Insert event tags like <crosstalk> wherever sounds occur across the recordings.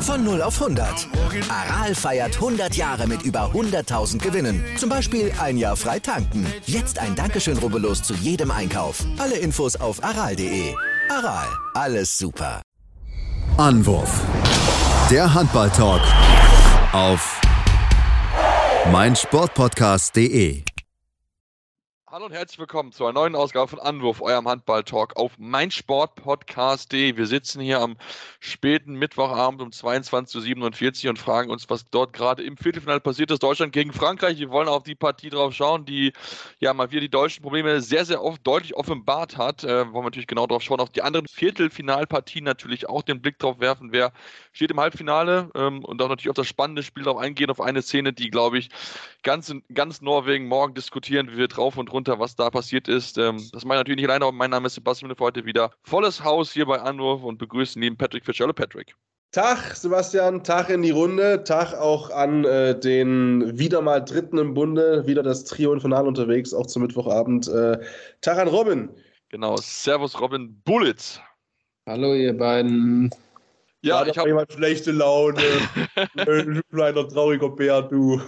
Von 0 auf 100. Aral feiert 100 Jahre mit über 100.000 Gewinnen. Zum Beispiel ein Jahr frei tanken. Jetzt ein Dankeschön, rubbellos zu jedem Einkauf. Alle Infos auf aral.de. Aral, alles super. Anwurf. Der Handball-Talk auf meinsportpodcast.de. Hallo und herzlich willkommen zu einer neuen Ausgabe von Anwurf, eurem Handball-Talk auf meinsportpodcast.de. Wir sitzen hier am späten Mittwochabend um 22.47 Uhr und fragen uns, was dort gerade im Viertelfinale passiert ist. Deutschland gegen Frankreich. Wir wollen auf die Partie drauf schauen, die ja mal wieder die deutschen Probleme sehr, sehr oft deutlich offenbart hat. Äh, wollen wir natürlich genau drauf schauen. Auf die anderen Viertelfinalpartien natürlich auch den Blick drauf werfen. Wer steht im Halbfinale ähm, und auch natürlich auf das spannende Spiel drauf eingehen, auf eine Szene, die, glaube ich, ganz, ganz Norwegen morgen diskutieren, wie wir drauf und runter runter, was da passiert ist. Ähm, das mache ich natürlich nicht alleine, aber mein Name ist Sebastian für heute wieder volles Haus hier bei Anruf und begrüßen neben Patrick Fitzgerald. Patrick. Tag, Sebastian, Tag in die Runde, Tag auch an äh, den wieder mal Dritten im Bunde, wieder das Trio Infernal unterwegs, auch zum Mittwochabend. Äh, Tag an Robin. Genau, Servus Robin Bullitz. Hallo ihr beiden. Ja, War ich habe jemand schlechte Laune. kleiner trauriger Bär, du.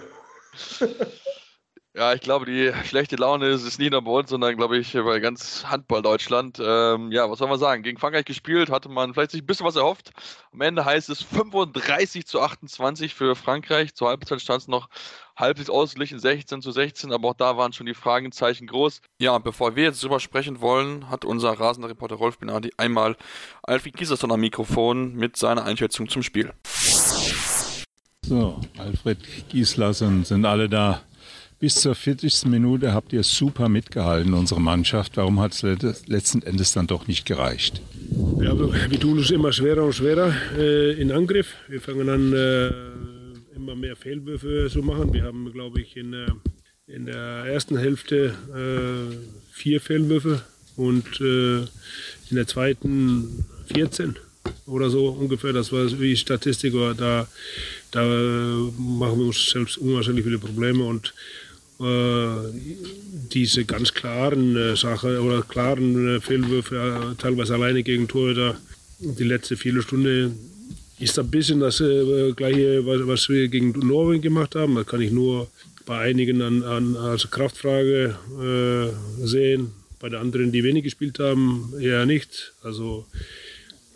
<laughs> Ja, ich glaube, die schlechte Laune ist, ist nicht nur bei uns, sondern glaube ich bei ganz Handball Deutschland. Ähm, ja, was soll man sagen? Gegen Frankreich gespielt, hatte man vielleicht sich ein bisschen was erhofft. Am Ende heißt es 35 zu 28 für Frankreich. Zur Halbzeit stand es noch halbwegs ausgeglichen, 16 zu 16, aber auch da waren schon die Fragezeichen groß. Ja, bevor wir jetzt drüber sprechen wollen, hat unser rasender Reporter Rolf Benardi einmal Alfred Gieserson am Mikrofon mit seiner Einschätzung zum Spiel. So, Alfred Gislason, sind alle da? Bis zur 40. Minute habt ihr super mitgehalten, unsere Mannschaft. Warum hat es letzten Endes dann doch nicht gereicht? Ja, wir tun es immer schwerer und schwerer äh, in Angriff. Wir fangen an, äh, immer mehr Fehlwürfe zu machen. Wir haben, glaube ich, in, äh, in der ersten Hälfte äh, vier Fehlwürfe und äh, in der zweiten 14 oder so ungefähr. Das war wie Statistik. Da, da machen wir uns selbst unwahrscheinlich viele Probleme und äh, diese ganz klaren äh, Sachen oder klaren äh, Fehlwürfe, äh, teilweise alleine gegen Torhüter, die letzte Viertelstunde ist ein bisschen das äh, gleiche, was, was, wir gegen Norwegen gemacht haben. Das kann ich nur bei einigen an, an als Kraftfrage äh, sehen. Bei den anderen, die wenig gespielt haben, eher nicht. Also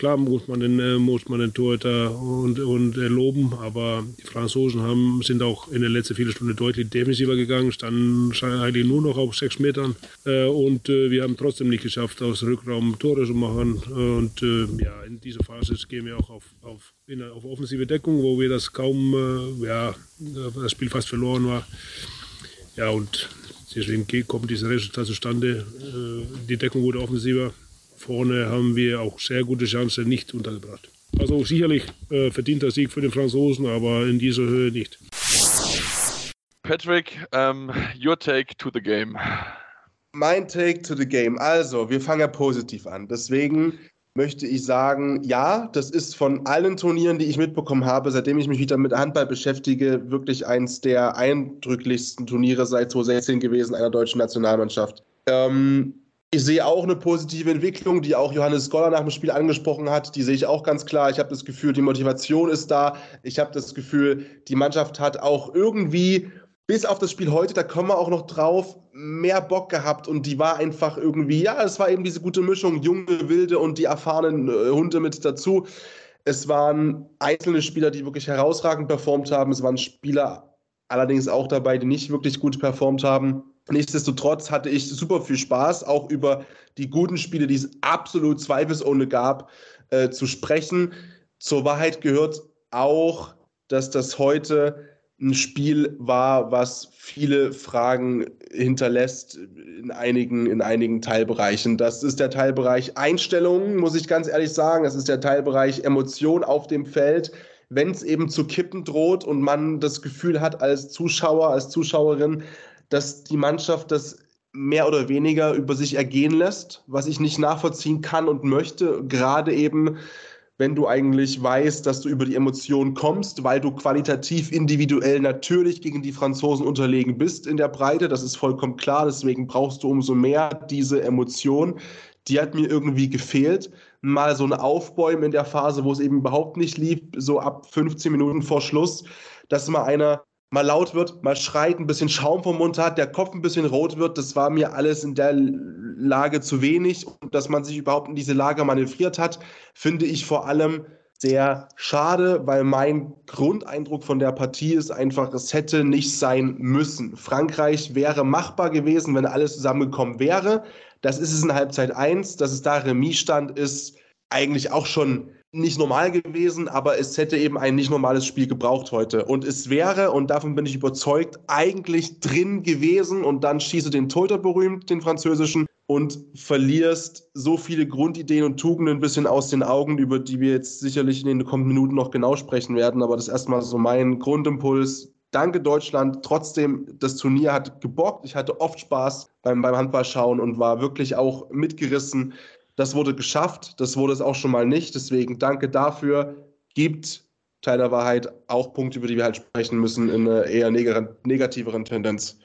Klar muss man den, äh, muss man den Torhüter und, und äh, loben, aber die Franzosen haben, sind auch in der letzten Viertelstunde deutlich defensiver gegangen, standen eigentlich nur noch auf sechs Metern äh, und wir haben trotzdem nicht geschafft, aus Rückraum Tore zu machen. Und ja, in dieser Phase gehen wir auch auf, auf, in, auf offensive Deckung, wo wir das kaum, ja, das Spiel fast verloren war. Ja, und deswegen kommt dieses Resultat zustande. Die Deckung wurde offensiver vorne haben wir auch sehr gute Chancen nicht untergebracht. Also sicherlich äh, verdienter Sieg für den Franzosen, aber in dieser Höhe nicht. Patrick, um, your take to the game. Mein Take to the game. Also, wir fangen ja positiv an. Deswegen möchte ich sagen, ja, das ist von allen Turnieren, die ich mitbekommen habe, seitdem ich mich wieder mit Handball beschäftige, wirklich eins der eindrücklichsten Turniere seit 2016 gewesen einer deutschen Nationalmannschaft. Ähm, ich sehe auch eine positive Entwicklung, die auch Johannes Goller nach dem Spiel angesprochen hat. Die sehe ich auch ganz klar. Ich habe das Gefühl, die Motivation ist da. Ich habe das Gefühl, die Mannschaft hat auch irgendwie, bis auf das Spiel heute, da kommen wir auch noch drauf, mehr Bock gehabt. Und die war einfach irgendwie, ja, es war eben diese gute Mischung, junge, wilde und die erfahrenen äh, Hunde mit dazu. Es waren einzelne Spieler, die wirklich herausragend performt haben. Es waren Spieler allerdings auch dabei, die nicht wirklich gut performt haben. Nichtsdestotrotz hatte ich super viel Spaß, auch über die guten Spiele, die es absolut zweifelsohne gab, äh, zu sprechen. Zur Wahrheit gehört auch, dass das heute ein Spiel war, was viele Fragen hinterlässt in einigen, in einigen Teilbereichen. Das ist der Teilbereich Einstellungen, muss ich ganz ehrlich sagen. Das ist der Teilbereich Emotion auf dem Feld. Wenn es eben zu kippen droht und man das Gefühl hat als Zuschauer, als Zuschauerin, dass die Mannschaft das mehr oder weniger über sich ergehen lässt, was ich nicht nachvollziehen kann und möchte, gerade eben wenn du eigentlich weißt, dass du über die Emotionen kommst, weil du qualitativ individuell natürlich gegen die Franzosen unterlegen bist in der Breite. Das ist vollkommen klar. Deswegen brauchst du umso mehr diese Emotion. Die hat mir irgendwie gefehlt. Mal so ein Aufbäumen in der Phase, wo es eben überhaupt nicht lief, so ab 15 Minuten vor Schluss, dass mal einer mal laut wird, mal schreit, ein bisschen Schaum vom Mund hat, der Kopf ein bisschen rot wird, das war mir alles in der Lage zu wenig. Und dass man sich überhaupt in diese Lage manövriert hat, finde ich vor allem sehr schade, weil mein Grundeindruck von der Partie ist einfach, es hätte nicht sein müssen. Frankreich wäre machbar gewesen, wenn alles zusammengekommen wäre. Das ist es in Halbzeit 1, dass es da Remis stand, ist eigentlich auch schon nicht normal gewesen, aber es hätte eben ein nicht normales Spiel gebraucht heute. Und es wäre, und davon bin ich überzeugt, eigentlich drin gewesen und dann schieße den Torhüter berühmt, den französischen, und verlierst so viele Grundideen und Tugenden ein bisschen aus den Augen, über die wir jetzt sicherlich in den kommenden Minuten noch genau sprechen werden. Aber das ist erstmal so mein Grundimpuls. Danke Deutschland. Trotzdem, das Turnier hat gebockt. Ich hatte oft Spaß beim, beim Handballschauen und war wirklich auch mitgerissen. Das wurde geschafft, das wurde es auch schon mal nicht. Deswegen danke dafür. Gibt Teil der Wahrheit auch Punkte, über die wir halt sprechen müssen, in einer eher negativeren Tendenz.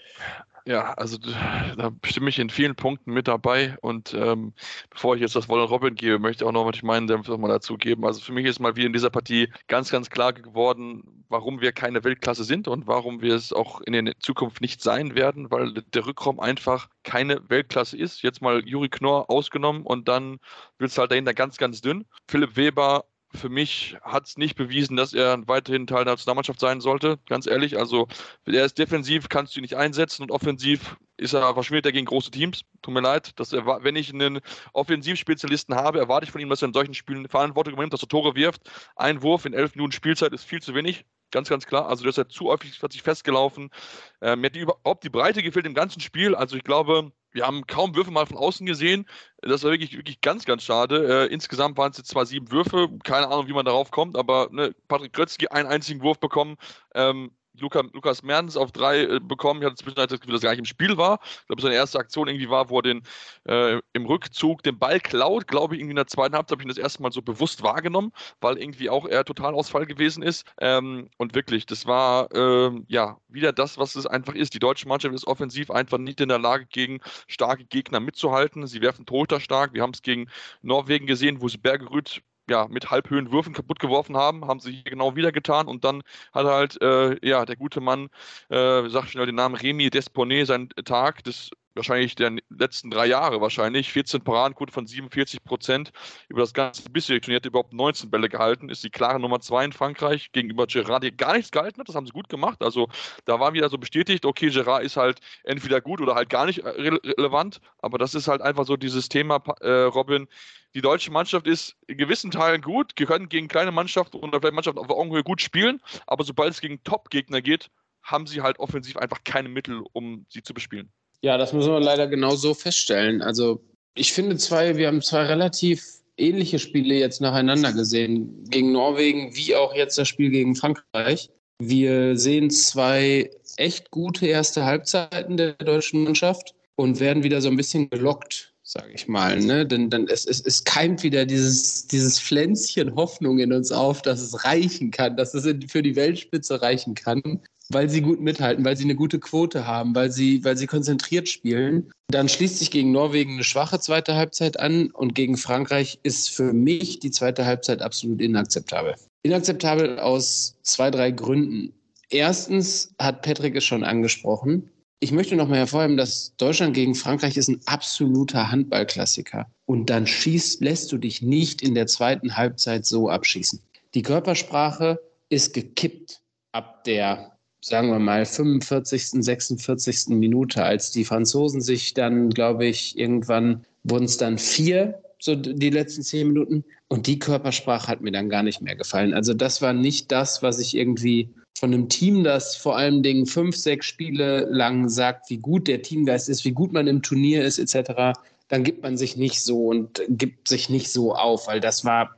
Ja, also da stimme ich in vielen Punkten mit dabei. Und ähm, bevor ich jetzt das Wort an Robin gebe, möchte ich auch noch meinen Dämpf mal dazu geben. Also für mich ist mal wieder in dieser Partie ganz, ganz klar geworden, warum wir keine Weltklasse sind und warum wir es auch in der Zukunft nicht sein werden, weil der Rückraum einfach keine Weltklasse ist. Jetzt mal Juri Knorr ausgenommen und dann wird es halt dahinter ganz, ganz dünn. Philipp Weber für mich hat es nicht bewiesen, dass er weiterhin Teil der Nationalmannschaft sein sollte. Ganz ehrlich, also er ist defensiv, kannst du ihn nicht einsetzen und offensiv ist er verschwindet er gegen große Teams. Tut mir leid, dass er, wenn ich einen Offensivspezialisten habe, erwarte ich von ihm, dass er in solchen Spielen Verantwortung übernimmt, dass er Tore wirft. Ein Wurf in elf Minuten Spielzeit ist viel zu wenig. Ganz, ganz klar. Also, das ist ja zu häufig hat sich festgelaufen. Ähm, mir hat die, überhaupt die Breite gefehlt im ganzen Spiel. Also, ich glaube, wir haben kaum Würfe mal von außen gesehen. Das war wirklich, wirklich ganz, ganz schade. Äh, insgesamt waren es jetzt zwar sieben Würfe, keine Ahnung, wie man darauf kommt, aber ne, Patrick Krötzky einen einzigen Wurf bekommen. Ähm, Luca, Lukas Mertens auf drei äh, bekommen. Ich hatte zwischendurch das Gefühl, dass er gar nicht im Spiel war. Ich glaube, seine erste Aktion irgendwie war, wo er den, äh, im Rückzug den Ball klaut. Glaube ich, irgendwie in der zweiten Halbzeit habe ich ihn das erste Mal so bewusst wahrgenommen, weil irgendwie auch er Totalausfall gewesen ist. Ähm, und wirklich, das war äh, ja wieder das, was es einfach ist. Die deutsche Mannschaft ist offensiv einfach nicht in der Lage, gegen starke Gegner mitzuhalten. Sie werfen Torhüter stark. Wir haben es gegen Norwegen gesehen, wo sie Bergerüth ja, mit halbhöhen Würfen kaputt geworfen haben, haben sie hier genau wieder getan und dann hat halt, äh, ja, der gute Mann, äh, sag schnell den Namen, Remy Desponet, seinen Tag des wahrscheinlich der letzten drei Jahre wahrscheinlich, 14 Paradenquote von 47 Prozent. Über das ganze bisherige Turnier, hat überhaupt 19 Bälle gehalten, ist die klare Nummer zwei in Frankreich gegenüber Gerard, die gar nichts gehalten hat, das haben sie gut gemacht, also da war wieder so bestätigt, okay, Gerard ist halt entweder gut oder halt gar nicht äh, re relevant, aber das ist halt einfach so dieses Thema, äh, Robin, die deutsche Mannschaft ist in gewissen Teilen gut, die können gegen kleine Mannschaften oder vielleicht Mannschaften auf Augenhöhe gut spielen, aber sobald es gegen Top-Gegner geht, haben sie halt offensiv einfach keine Mittel, um sie zu bespielen. Ja, das müssen wir leider genau so feststellen. Also ich finde zwei, wir haben zwei relativ ähnliche Spiele jetzt nacheinander gesehen, gegen Norwegen wie auch jetzt das Spiel gegen Frankreich. Wir sehen zwei echt gute erste Halbzeiten der deutschen Mannschaft und werden wieder so ein bisschen gelockt sage ich mal. Ne? Denn, denn es, es, es keimt wieder dieses, dieses Pflänzchen Hoffnung in uns auf, dass es reichen kann, dass es für die Weltspitze reichen kann, weil sie gut mithalten, weil sie eine gute Quote haben, weil sie, weil sie konzentriert spielen. Dann schließt sich gegen Norwegen eine schwache zweite Halbzeit an und gegen Frankreich ist für mich die zweite Halbzeit absolut inakzeptabel. Inakzeptabel aus zwei, drei Gründen. Erstens hat Patrick es schon angesprochen. Ich möchte noch mal hervorheben, dass Deutschland gegen Frankreich ist ein absoluter Handballklassiker. Und dann schießt, lässt du dich nicht in der zweiten Halbzeit so abschießen. Die Körpersprache ist gekippt ab der, sagen wir mal, 45., 46. Minute, als die Franzosen sich dann, glaube ich, irgendwann wurden es dann vier, so die letzten zehn Minuten. Und die Körpersprache hat mir dann gar nicht mehr gefallen. Also das war nicht das, was ich irgendwie von einem Team, das vor allen Dingen fünf, sechs Spiele lang sagt, wie gut der Teamgeist ist, wie gut man im Turnier ist, etc., dann gibt man sich nicht so und gibt sich nicht so auf, weil das war.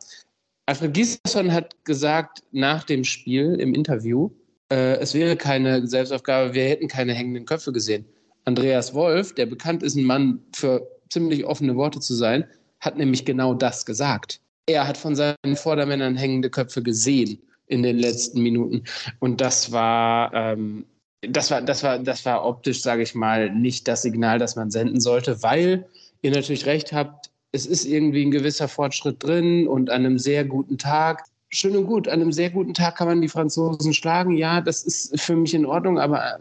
Alfred Giesson hat gesagt nach dem Spiel im Interview, äh, es wäre keine Selbstaufgabe, wir hätten keine hängenden Köpfe gesehen. Andreas Wolf, der bekannt ist, ein Mann für ziemlich offene Worte zu sein, hat nämlich genau das gesagt. er hat von seinen Vordermännern hängende Köpfe gesehen in den letzten Minuten. Und das war, ähm, das war, das war, das war optisch, sage ich mal, nicht das Signal, das man senden sollte, weil ihr natürlich recht habt, es ist irgendwie ein gewisser Fortschritt drin und an einem sehr guten Tag. Schön und gut, an einem sehr guten Tag kann man die Franzosen schlagen. Ja, das ist für mich in Ordnung, aber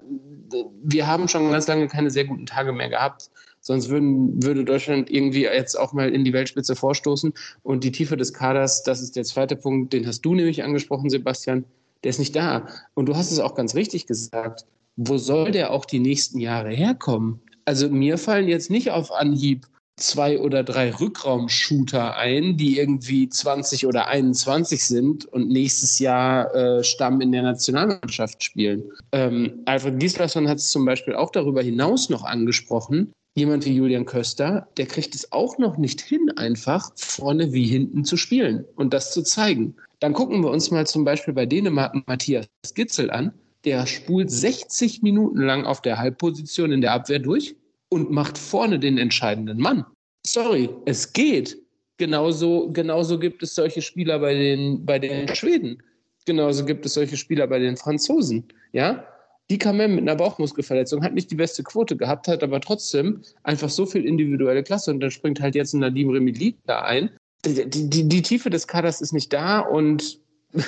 äh, wir haben schon ganz lange keine sehr guten Tage mehr gehabt. Sonst würden, würde Deutschland irgendwie jetzt auch mal in die Weltspitze vorstoßen. Und die Tiefe des Kaders, das ist der zweite Punkt, den hast du nämlich angesprochen, Sebastian, der ist nicht da. Und du hast es auch ganz richtig gesagt. Wo soll der auch die nächsten Jahre herkommen? Also mir fallen jetzt nicht auf Anhieb zwei oder drei Rückraumshooter ein, die irgendwie 20 oder 21 sind und nächstes Jahr äh, Stamm in der Nationalmannschaft spielen. Ähm, Alfred Gislason hat es zum Beispiel auch darüber hinaus noch angesprochen, jemand wie Julian Köster, der kriegt es auch noch nicht hin, einfach vorne wie hinten zu spielen und das zu zeigen. Dann gucken wir uns mal zum Beispiel bei Dänemark Matthias Gitzel an. Der spult 60 Minuten lang auf der Halbposition in der Abwehr durch und macht vorne den entscheidenden Mann. Sorry, es geht. Genauso, genauso gibt es solche Spieler bei den, bei den Schweden. Genauso gibt es solche Spieler bei den Franzosen. Ja, die Kamem mit einer Bauchmuskelverletzung hat nicht die beste Quote gehabt, hat aber trotzdem einfach so viel individuelle Klasse und dann springt halt jetzt ein Nadim Remili da ein. Die, die, die, Tiefe des Kaders ist nicht da und <laughs>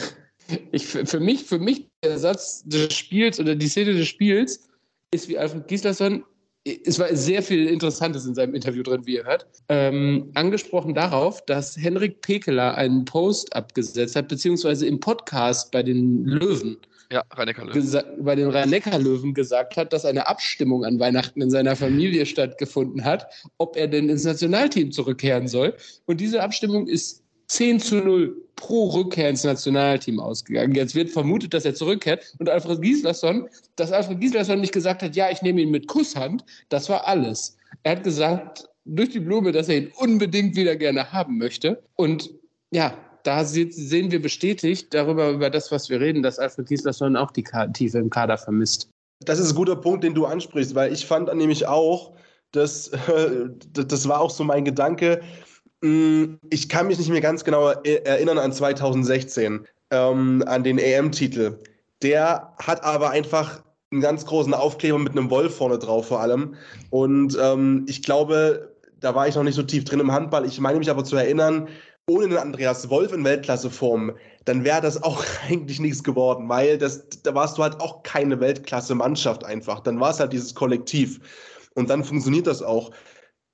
ich, für, mich, für mich der Satz des Spiels oder die Szene des Spiels ist wie Alfred Gislason, es war sehr viel Interessantes in seinem Interview drin, wie ihr hört, ähm, angesprochen darauf, dass Henrik Pekeler einen Post abgesetzt hat, beziehungsweise im Podcast bei den Löwen ja, Rhein-Neckar-Löwen. bei den Rhein-Neckar-Löwen gesagt hat, dass eine Abstimmung an Weihnachten in seiner Familie stattgefunden hat, ob er denn ins Nationalteam zurückkehren soll. Und diese Abstimmung ist 10 zu 0 pro Rückkehr ins Nationalteam ausgegangen. Jetzt wird vermutet, dass er zurückkehrt. Und Alfred Gislason, dass Alfred Gislason nicht gesagt hat, ja, ich nehme ihn mit Kusshand, das war alles. Er hat gesagt, durch die Blume, dass er ihn unbedingt wieder gerne haben möchte. Und ja, da sehen wir bestätigt darüber, über das, was wir reden, dass Alfred Gislason auch die Tiefe im Kader vermisst. Das ist ein guter Punkt, den du ansprichst, weil ich fand nämlich auch, dass, <laughs> das war auch so mein Gedanke, ich kann mich nicht mehr ganz genau erinnern an 2016, ähm, an den EM-Titel. Der hat aber einfach einen ganz großen Aufkleber mit einem Wolf vorne drauf vor allem. Und ähm, ich glaube, da war ich noch nicht so tief drin im Handball. Ich meine mich aber zu erinnern, ohne einen Andreas Wolf in Weltklasseform, dann wäre das auch <laughs> eigentlich nichts geworden, weil das, da warst du halt auch keine Weltklasse-Mannschaft einfach. Dann war es halt dieses Kollektiv. Und dann funktioniert das auch.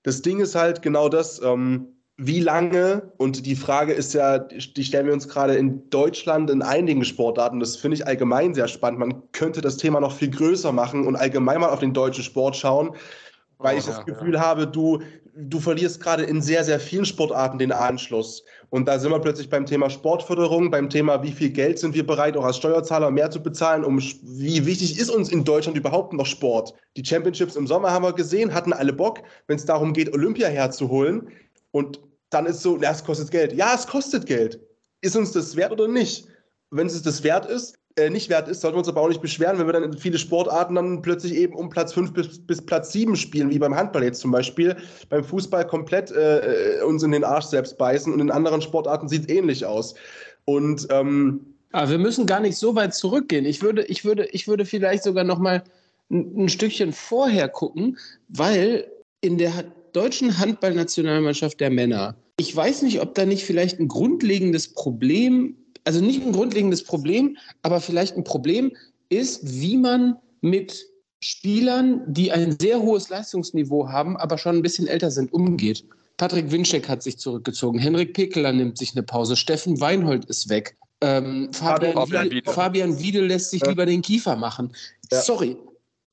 Das Ding ist halt genau das, ähm, wie lange, und die Frage ist ja, die stellen wir uns gerade in Deutschland in einigen Sportarten, das finde ich allgemein sehr spannend. Man könnte das Thema noch viel größer machen und allgemein mal auf den deutschen Sport schauen, weil oh, ich das ja, Gefühl ja. habe, du, du verlierst gerade in sehr, sehr vielen Sportarten den Anschluss. Und da sind wir plötzlich beim Thema Sportförderung, beim Thema, wie viel Geld sind wir bereit, auch als Steuerzahler mehr zu bezahlen, um wie wichtig ist uns in Deutschland überhaupt noch Sport? Die Championships im Sommer haben wir gesehen, hatten alle Bock, wenn es darum geht, Olympia herzuholen. Und dann ist so, ja, es kostet Geld. Ja, es kostet Geld. Ist uns das wert oder nicht? Wenn es das wert ist, äh, nicht wert ist, sollten wir uns aber auch nicht beschweren, wenn wir dann in viele Sportarten dann plötzlich eben um Platz 5 bis, bis Platz 7 spielen, wie beim Handball jetzt zum Beispiel, beim Fußball komplett äh, äh, uns in den Arsch selbst beißen und in anderen Sportarten sieht es ähnlich aus. Und ähm, aber wir müssen gar nicht so weit zurückgehen. Ich würde, ich würde, ich würde vielleicht sogar noch mal ein, ein Stückchen vorher gucken, weil in der deutschen Handballnationalmannschaft der Männer, ich weiß nicht, ob da nicht vielleicht ein grundlegendes Problem also nicht ein grundlegendes Problem, aber vielleicht ein Problem ist, wie man mit Spielern, die ein sehr hohes Leistungsniveau haben, aber schon ein bisschen älter sind, umgeht. Patrick Winczek hat sich zurückgezogen, Henrik Pekeler nimmt sich eine Pause, Steffen Weinhold ist weg. Ähm, Fabian, Fabian, Wiedel, Fabian, Wiedel, lässt sich ja. lieber den Kiefer machen. Ja. Sorry.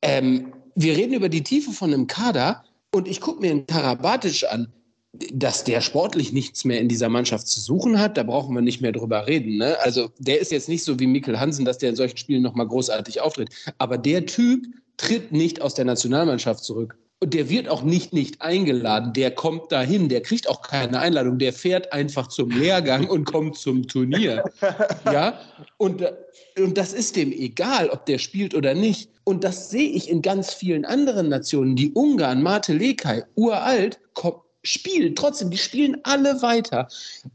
Ähm, wir reden über die Tiefe von einem Kader und ich gucke mir einen Karabatic an dass der sportlich nichts mehr in dieser Mannschaft zu suchen hat, da brauchen wir nicht mehr drüber reden. Ne? Also der ist jetzt nicht so wie Mikkel Hansen, dass der in solchen Spielen nochmal großartig auftritt. Aber der Typ tritt nicht aus der Nationalmannschaft zurück. Und der wird auch nicht nicht eingeladen. Der kommt dahin. Der kriegt auch keine Einladung. Der fährt einfach zum Lehrgang und kommt zum Turnier. <laughs> Ja. Und, und das ist dem egal, ob der spielt oder nicht. Und das sehe ich in ganz vielen anderen Nationen. Die Ungarn, Mate Lekai, uralt, kommt spielt trotzdem, die spielen alle weiter.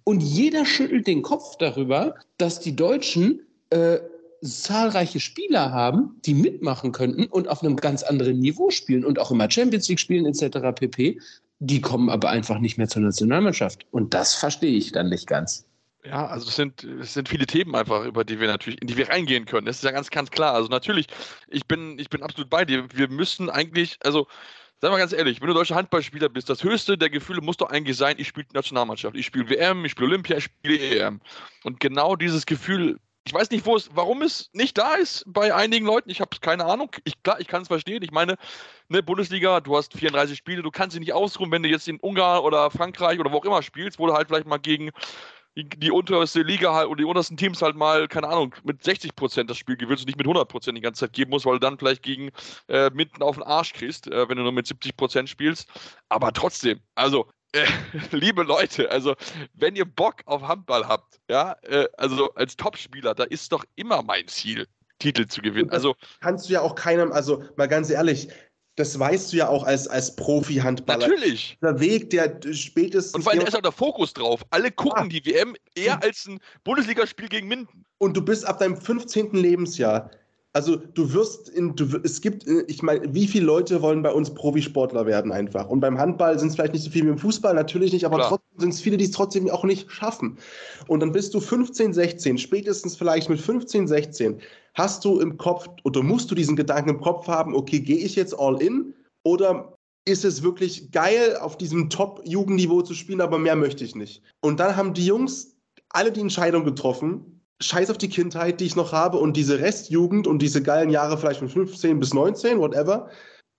Und jeder schüttelt den Kopf darüber, dass die Deutschen äh, zahlreiche Spieler haben, die mitmachen könnten und auf einem ganz anderen Niveau spielen und auch immer Champions League spielen etc. pp. Die kommen aber einfach nicht mehr zur Nationalmannschaft. Und das verstehe ich dann nicht ganz. Ja, also es sind, es sind viele Themen einfach, über die wir natürlich, in die wir reingehen können. Das ist ja ganz, ganz klar. Also natürlich, ich bin, ich bin absolut bei dir. Wir müssen eigentlich, also Sag mal ganz ehrlich, wenn du deutscher Handballspieler bist, das höchste der Gefühle muss doch eigentlich sein, ich spiele Nationalmannschaft, ich spiele WM, ich spiele Olympia, ich spiele EM. Und genau dieses Gefühl, ich weiß nicht, wo es, warum es nicht da ist bei einigen Leuten. Ich habe keine Ahnung. Ich, klar, ich kann es verstehen. Ich meine, ne, Bundesliga, du hast 34 Spiele, du kannst sie nicht ausruhen, wenn du jetzt in Ungarn oder Frankreich oder wo auch immer spielst, wo du halt vielleicht mal gegen die, unterste Liga halt oder die untersten Teams halt mal, keine Ahnung, mit 60 Prozent das Spiel gewinnst und nicht mit 100 Prozent die ganze Zeit geben musst, weil du dann vielleicht gegen äh, mitten auf den Arsch kriegst, äh, wenn du nur mit 70 Prozent spielst. Aber trotzdem, also äh, <laughs> liebe Leute, also wenn ihr Bock auf Handball habt, ja, äh, also als Topspieler, da ist doch immer mein Ziel, Titel zu gewinnen. Also kannst du ja auch keinem, also mal ganz ehrlich, das weißt du ja auch als, als Profi-Handballer. Natürlich. Der Weg, der spätestens. Und vor allem ist auch der Fokus drauf. Alle gucken ja. die WM eher als ein Bundesligaspiel gegen Minden. Und du bist ab deinem 15. Lebensjahr also du wirst in, du, es gibt, äh, ich meine, wie viele Leute wollen bei uns Profisportler werden einfach? Und beim Handball sind es vielleicht nicht so viele wie im Fußball, natürlich nicht, aber Klar. trotzdem sind es viele, die es trotzdem auch nicht schaffen. Und dann bist du 15, 16, spätestens vielleicht mit 15, 16, hast du im Kopf oder musst du diesen Gedanken im Kopf haben, okay, gehe ich jetzt all in oder ist es wirklich geil, auf diesem Top-Jugendniveau zu spielen, aber mehr möchte ich nicht. Und dann haben die Jungs alle die Entscheidung getroffen, scheiß auf die Kindheit, die ich noch habe und diese Restjugend und diese geilen Jahre vielleicht von 15 bis 19, whatever,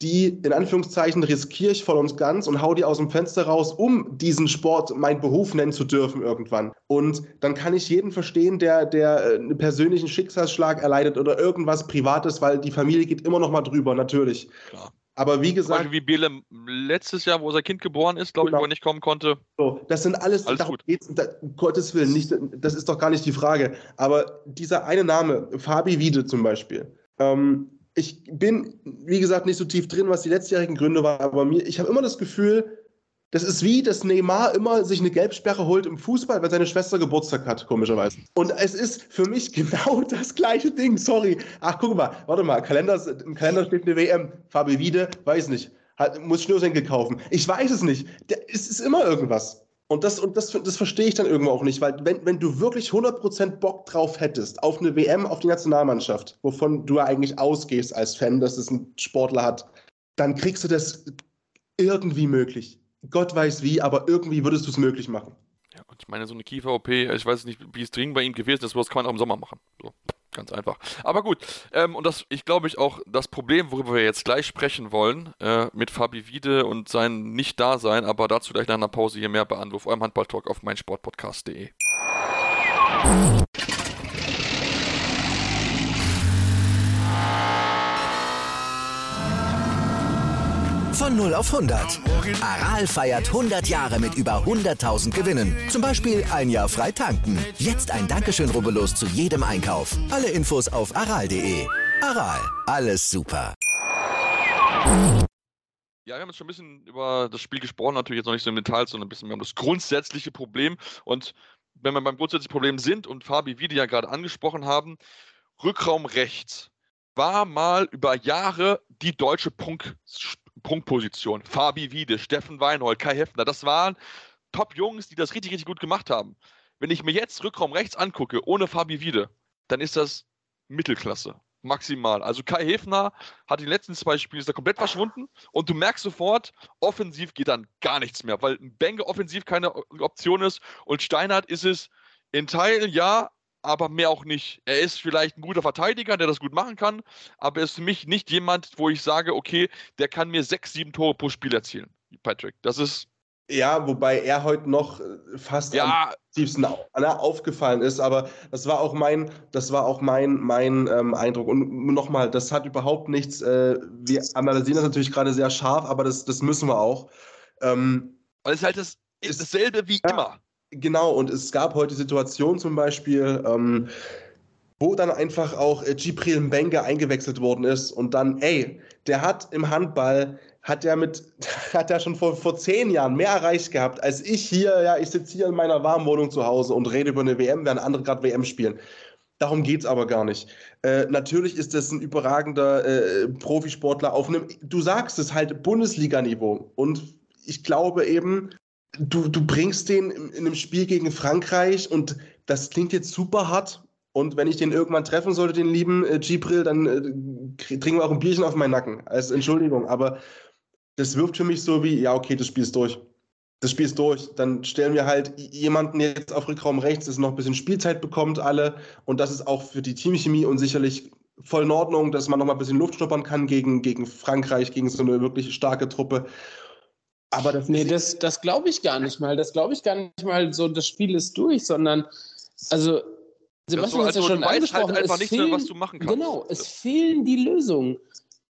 die in Anführungszeichen riskiere ich voll und ganz und hau die aus dem Fenster raus, um diesen Sport mein Beruf nennen zu dürfen irgendwann. Und dann kann ich jeden verstehen, der, der äh, einen persönlichen Schicksalsschlag erleidet oder irgendwas Privates, weil die Familie geht immer noch mal drüber, natürlich. Klar. Aber wie gesagt. Zum Beispiel wie Biele letztes Jahr, wo sein Kind geboren ist, glaube genau. ich, wo er nicht kommen konnte. So, das sind alles, alles gut. Geht's, da, um Gottes Willen, nicht, das ist doch gar nicht die Frage. Aber dieser eine Name, Fabi Wiede zum Beispiel, ähm, ich bin, wie gesagt, nicht so tief drin, was die letztjährigen Gründe waren, aber mir, ich habe immer das Gefühl, das ist wie, dass Neymar immer sich eine Gelbsperre holt im Fußball, weil seine Schwester Geburtstag hat, komischerweise. Und es ist für mich <laughs> genau das gleiche Ding, sorry. Ach, guck mal, warte mal, Kalender, im Kalender steht eine WM. Fabi Wiede, weiß nicht. Hat, muss Schnürsenkel kaufen. Ich weiß es nicht. es ist immer irgendwas. Und das, und das, das verstehe ich dann irgendwo auch nicht, weil wenn, wenn du wirklich 100% Bock drauf hättest, auf eine WM, auf die Nationalmannschaft, wovon du eigentlich ausgehst als Fan, dass es ein Sportler hat, dann kriegst du das irgendwie möglich. Gott weiß wie, aber irgendwie würdest du es möglich machen. Ja, und ich meine, so eine Kiefer-OP, ich weiß nicht, wie es dringend bei ihm gewesen ist, was kann man auch im Sommer machen. So, ganz einfach. Aber gut, ähm, und das, ich glaube ich auch, das Problem, worüber wir jetzt gleich sprechen wollen, äh, mit Fabi Wiede und sein Nicht-Dasein, aber dazu gleich nach einer Pause hier mehr bei Anruf, eurem Handball-Talk auf meinsportpodcast.de. 0 auf 100. Aral feiert 100 Jahre mit über 100.000 Gewinnen. Zum Beispiel ein Jahr frei tanken. Jetzt ein Dankeschön, rubbellos zu jedem Einkauf. Alle Infos auf aral.de. Aral, alles super. Ja, wir haben jetzt schon ein bisschen über das Spiel gesprochen, natürlich jetzt noch nicht so im Detail, sondern ein bisschen mehr um das grundsätzliche Problem. Und wenn wir beim grundsätzlichen Problem sind und Fabi, wie die ja gerade angesprochen haben, Rückraum rechts war mal über Jahre die deutsche Prunk Punktposition. Fabi Wiede, Steffen Weinhold, Kai Heffner, das waren Top-Jungs, die das richtig, richtig gut gemacht haben. Wenn ich mir jetzt Rückraum rechts angucke, ohne Fabi Wiede, dann ist das Mittelklasse. Maximal. Also Kai Hefner hat die letzten zwei Spiele da komplett verschwunden und du merkst sofort, offensiv geht dann gar nichts mehr, weil Benge offensiv keine Option ist und Steinhardt ist es in Teilen ja, aber mehr auch nicht. Er ist vielleicht ein guter Verteidiger, der das gut machen kann, aber er ist für mich nicht jemand, wo ich sage, okay, der kann mir sechs, sieben Tore pro Spiel erzielen. Patrick, das ist. Ja, wobei er heute noch äh, fast ja. am tiefsten aufgefallen ist, aber das war auch mein, das war auch mein, mein ähm, Eindruck. Und nochmal, das hat überhaupt nichts, äh, wir analysieren das natürlich gerade sehr scharf, aber das, das müssen wir auch. Ähm, Weil es halt das, ist dasselbe wie ja. immer. Genau, und es gab heute Situationen zum Beispiel, ähm, wo dann einfach auch äh, Gibril Mbenga eingewechselt worden ist und dann, ey, der hat im Handball, hat er mit, <laughs> hat er schon vor, vor zehn Jahren mehr erreicht gehabt, als ich hier, ja, ich sitze hier in meiner warmen Wohnung zu Hause und rede über eine WM, während andere gerade WM spielen. Darum geht es aber gar nicht. Äh, natürlich ist das ein überragender äh, Profisportler auf einem, du sagst es halt, Bundesliga-Niveau. Und ich glaube eben, du, du bringst den in, in einem Spiel gegen Frankreich und das klingt jetzt super hart. Und wenn ich den irgendwann treffen sollte, den lieben äh, Gibril, dann äh, trinken wir auch ein Bierchen auf meinen Nacken. Als Entschuldigung. Aber das wirft für mich so wie, ja, okay, das Spiel ist durch das Spiel ist durch. Dann stellen wir halt jemanden jetzt auf Rückraum rechts, das noch ein bisschen Spielzeit bekommt, alle. Und das ist auch für die Teamchemie und sicherlich voll in Ordnung, dass man noch mal ein bisschen Luft schnuppern kann gegen, gegen Frankreich, gegen so eine wirklich starke Truppe. Aber das Nee, das, das glaube ich gar nicht mal. Das glaube ich gar nicht mal so, das Spiel ist durch, sondern also Sebastian hat es ja schon halt angesprochen. Halt einfach nichts mehr, was du machen kannst. Genau, es fehlen die Lösungen.